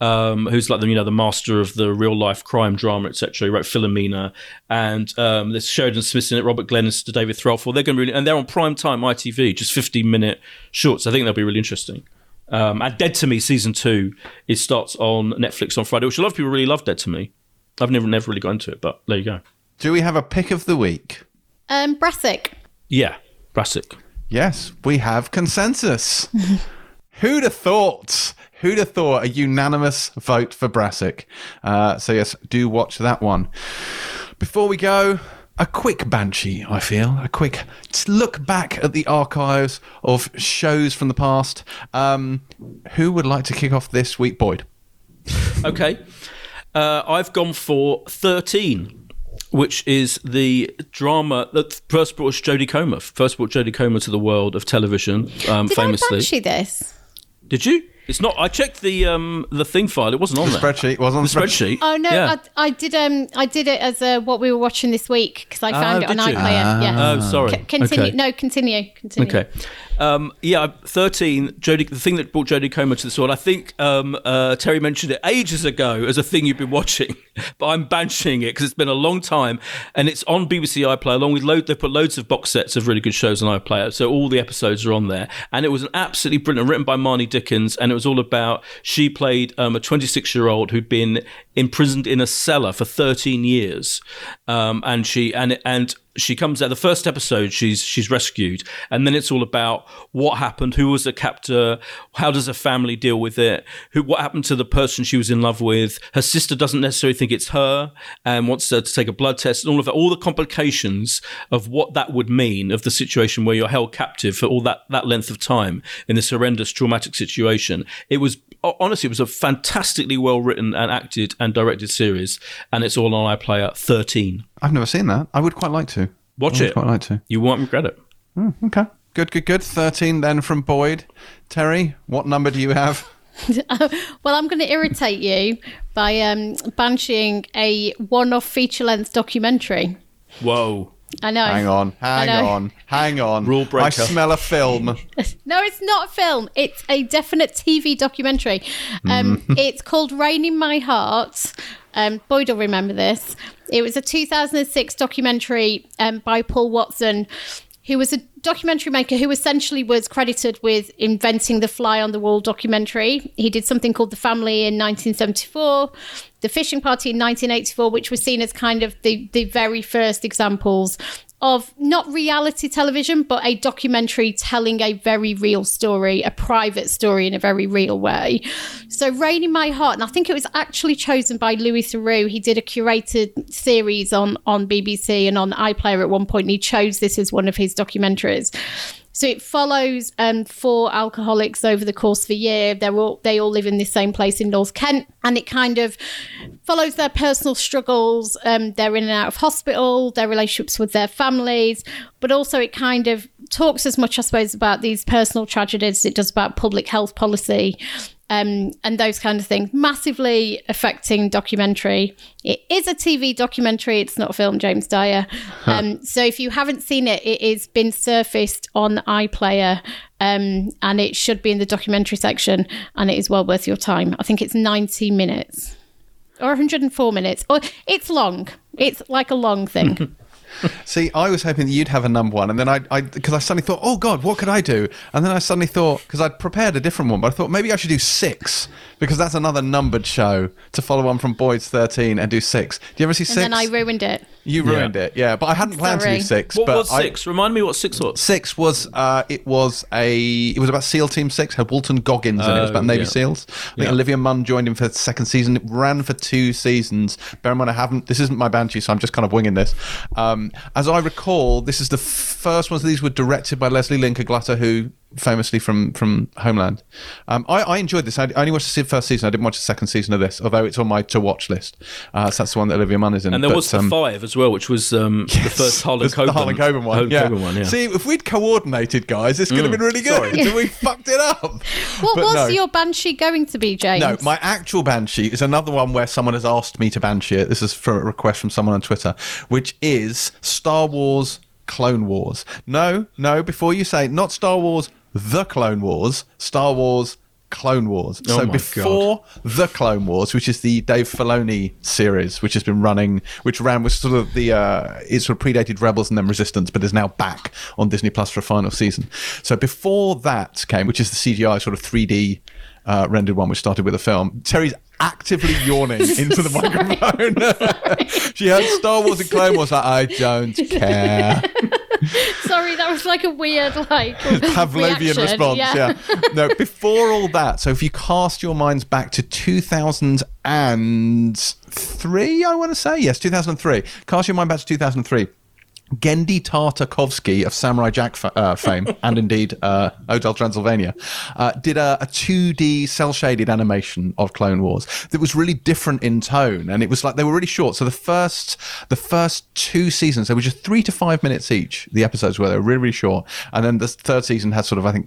um, who's like the you know the master of the real life crime drama, etc. He wrote Philomena, and um, there's Sheridan Smith in it, Robert Glenister, David Threlfall. They're going to be, really, and they're on prime time ITV, just 15 minute shorts. I think they'll be really interesting. Um, and Dead to Me season two it starts on Netflix on Friday, which a lot of people really love. Dead to Me. I've never never really got into it, but there you go. Do we have a pick of the week? Um, Brassic. Yeah, Brassic. Yes, we have consensus. Who'd have thought? Who'd have thought a unanimous vote for Brassic? Uh, so, yes, do watch that one. Before we go, a quick banshee, I feel. A quick look back at the archives of shows from the past. Um, who would like to kick off this week, Boyd? Okay, uh, I've gone for thirteen. Which is the drama that first brought Jodie Comer, first brought Jodie Comer to the world of television, um, Did famously. I banshee this? Did you? It's not. I checked the um, the thing file. It wasn't on there. Spreadsheet It was on The spreadsheet. Oh no, Yeah. I, I did. Um, I did it as uh, what we were watching this week because I found Oh, it on did you? iPlayer. yeah. Oh, sorry. C- continue. Okay. No, continue. Continue. Okay. Um, yeah, thirteen. Jodie, the thing that brought Jodie Comer to the sword. I think um, uh, Terri mentioned it ages ago as a thing you've been watching, but I'm banishing it because it's been a long time, and it's on BBC iPlayer along with load. They put loads of box sets of really good shows on iPlayer, so all the episodes are on there. And it was an absolutely brilliant, written by Marnie Dickens, and it was all about she played um, a 26 year old who'd been imprisoned in a cellar for 13 years, um, and she and and she comes out the first episode she's she's rescued. And then it's all about what happened who was the captor how does a family deal with it who what happened to the person she was in love with. Her sister doesn't necessarily think it's her and wants her to take a blood test and all of that all the complications of what that would mean of the situation where you're held captive for all that that length of time in this horrendous traumatic situation. It was honestly it was a fantastically well written and acted and directed series and it's all on iPlayer 13 I've never seen that. I would quite like to. Watch I would it. Quite like to. You won't regret it. Okay. Good, good, good. 13 then from Boyd. Terri, what number do you have? Well, I'm going to irritate you by um, bansheeing a one-off feature-length documentary. Whoa. I know. Hang on, hang on, hang on. Rule breaker. I smell a film. No, it's not a film. It's a definite TV documentary. Um, it's called Rain in My Heart. Um, Boyd will remember this. It was a 2006 documentary um, by Paul Watson, who was a documentary maker who essentially was credited with inventing the fly on the wall documentary. He did something called The Family in 1974. The Fishing Party in 1984, which was seen as kind of the, the very first examples of not reality television, but a documentary telling a very real story, a private story in a very real way. So, Rain in My Heart, and I think it was actually chosen by Louis Theroux. He did a curated series on, on BBC and on iPlayer at one point, and he chose this as one of his documentaries. So it follows um, four alcoholics over the course of a year. They're all they all live in the same place in North Kent, and it kind of follows their personal struggles. Um, they're in and out of hospital, their relationships with their families, but also it kind of talks as much, I suppose, about these personal tragedies as it does about public health policy um, and those kind of things. Massively affecting documentary. It is a TV documentary. It's not a film, James Dyer. Um, so if you haven't seen it, it has been surfaced on iPlayer. Um, and it should be in the documentary section, and it is well worth your time. I think it's 90 minutes or 104 minutes. Or it's long. It's like a long thing. See, I was hoping that you'd have a number one, and then I, I, because I suddenly thought, oh God, what could I do? And then I suddenly thought, because I'd prepared a different one, but I thought maybe I should do six because that's another numbered show to follow on from Boyd's thirteen and do six. Do you ever see and six? then I ruined it. you ruined it, yeah. But I hadn't planned to do six. What but was I- six? Remind me what six was. Six was uh, it was a it was about SEAL Team Six. Had Walton Goggins in it. It was about Oh, Navy yeah. SEALs. I think Yeah. Olivia Munn joined him for the second season. It ran for two seasons. Bear in mind, I haven't. This isn't my banshee, so I'm just kind of winging this. Um, Um, as I recall, this is the first ones. These were directed by Lesli Linka Glatter, who famously from from Homeland. Um, I, I enjoyed this. I, I only watched the first season. I didn't watch the second season of this, although it's on my to watch list. Uh, so that's the one that Olivia Munn is in. And there But, was the um, five as well, which was um, the first Harlan This- Coben. The Harlan Coben one. Harlan yeah. Coben one, yeah. See, if we'd coordinated, guys, this could have been really good. So we fucked it up. What But was no. your banshee going to be, James? No, my actual banshee is another one where someone has asked me to banshee it. This is for a request from someone on Twitter, which is Star Wars Clone Wars. No, no, before you say not Star Wars The Clone Wars, Star Wars Clone Wars. Oh so before The Clone Wars, which is the Dave Filoni series, which has been running, which ran with sort of the, uh, it sort of predated Rebels and then Resistance, but is now back on Disney Plus for a final season. So before that came, which is the CGI sort of 3D uh, rendered one, which started with a film, Terri's actively yawning into the microphone. she heard Star Wars and Clone Wars, like, I don't care. Sorry, that was like a weird, like Pavlovian reaction. response. Yeah. no, before all that, so if you cast your minds back to 2003, I want to say, yes, 2003. Cast your mind back to 2003. Genndy Tartakovsky of Samurai Jack fa- uh, fame and indeed uh, Hotel Transylvania uh, did a, a 2D cell shaded animation of Clone Wars that was really different in tone and it was like they were really short. So the first the first two seasons they were just three to five minutes each. The episodes were they were really really short, and then the third season had sort of I think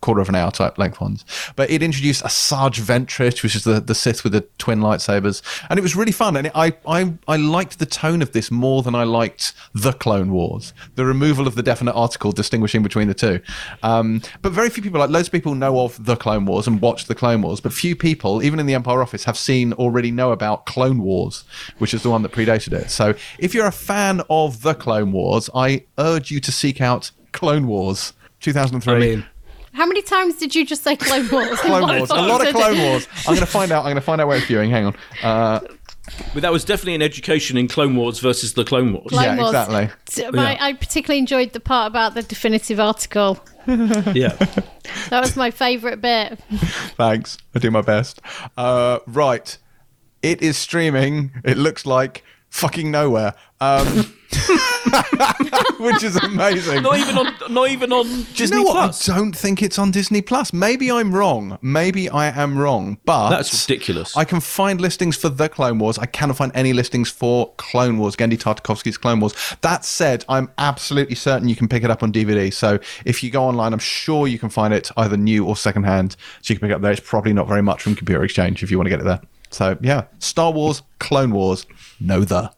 quarter of an hour type length ones. But it introduced Asajj Ventress, which is the, the Sith with the twin lightsabers, and it was really fun. And it, I, I I liked the tone of this more than I liked the Clone Wars. The removal of the definite article distinguishing between the two. Um, but very few people, like loads of people, know of the Clone Wars and watch the Clone Wars. But few people, even in the Empire office, have seen already know about Clone Wars, which is the one that predated it. So if you're a fan of the Clone Wars, I urge you to seek out Clone Wars. 2003. I mean, How many times did you just say Clone Wars? Clone Wars. A lot of Clone? Wars. I'm going to find out. I'm going to find out where it's viewing. Hang on. Uh, but that was definitely an education in Clone Wars versus the Clone Wars. Clone Yeah, Wars. exactly. My- Yeah. I particularly enjoyed the part about the definitive article. yeah. That was my favourite bit. thanks. I do my best. Uh, right. It is streaming. It looks like fucking nowhere. Um, which is amazing. Not even on. Not even on Do you Disney know what? Plus. I don't think it's on Disney Plus. Maybe I'm wrong. Maybe I am wrong. But That's ridiculous. I can find listings for the Clone Wars. I cannot find any listings for Clone Wars, Genndy Tartakovsky's Clone Wars. That said, I'm absolutely certain you can pick it up on DVD. So if you go online, I'm sure you can find it either new or secondhand. So you can pick it up there. It's probably not very much from Computer Exchange if you want to get it there. So yeah, Star Wars, Clone Wars, no the.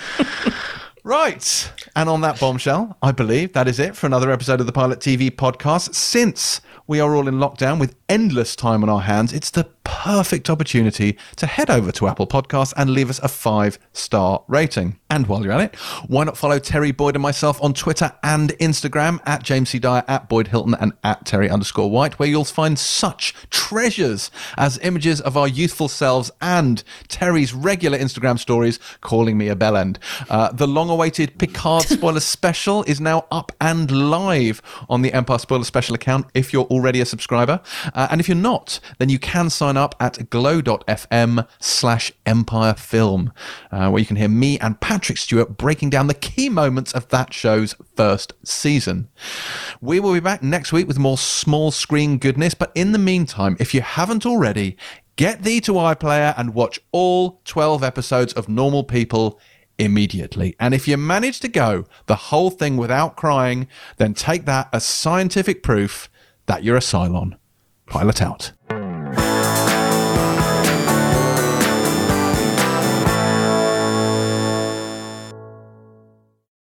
Right. And on that bombshell, I believe that is it for another episode of the Pilot TV podcast. Since we are all in lockdown with endless time on our hands, it's the perfect opportunity to head over to Apple Podcasts and leave us a five star rating. And while you're at it, why not follow Terri Boyd and myself on Twitter and Instagram at James C. Dyer, at Boyd Hilton, and at Terri underscore White, where you'll find such treasures as images of our youthful selves and Terri's regular Instagram stories calling me a bellend. Uh, the long awaited Picard spoiler special is now up and live on the Empire Spoiler Special account if you're already a subscriber. Uh, and if you're not, then you can sign up at glow.fm slash empire film, uh, where you can hear me and Patrick Stewart breaking down the key moments of that show's first season. We will be back next week with more small screen goodness, but in the meantime, if you haven't already, get thee to iPlayer and watch all 12 episodes of Normal People immediately. And if you manage to go the whole thing without crying, then take that as scientific proof that you're a Cylon. Pilot out.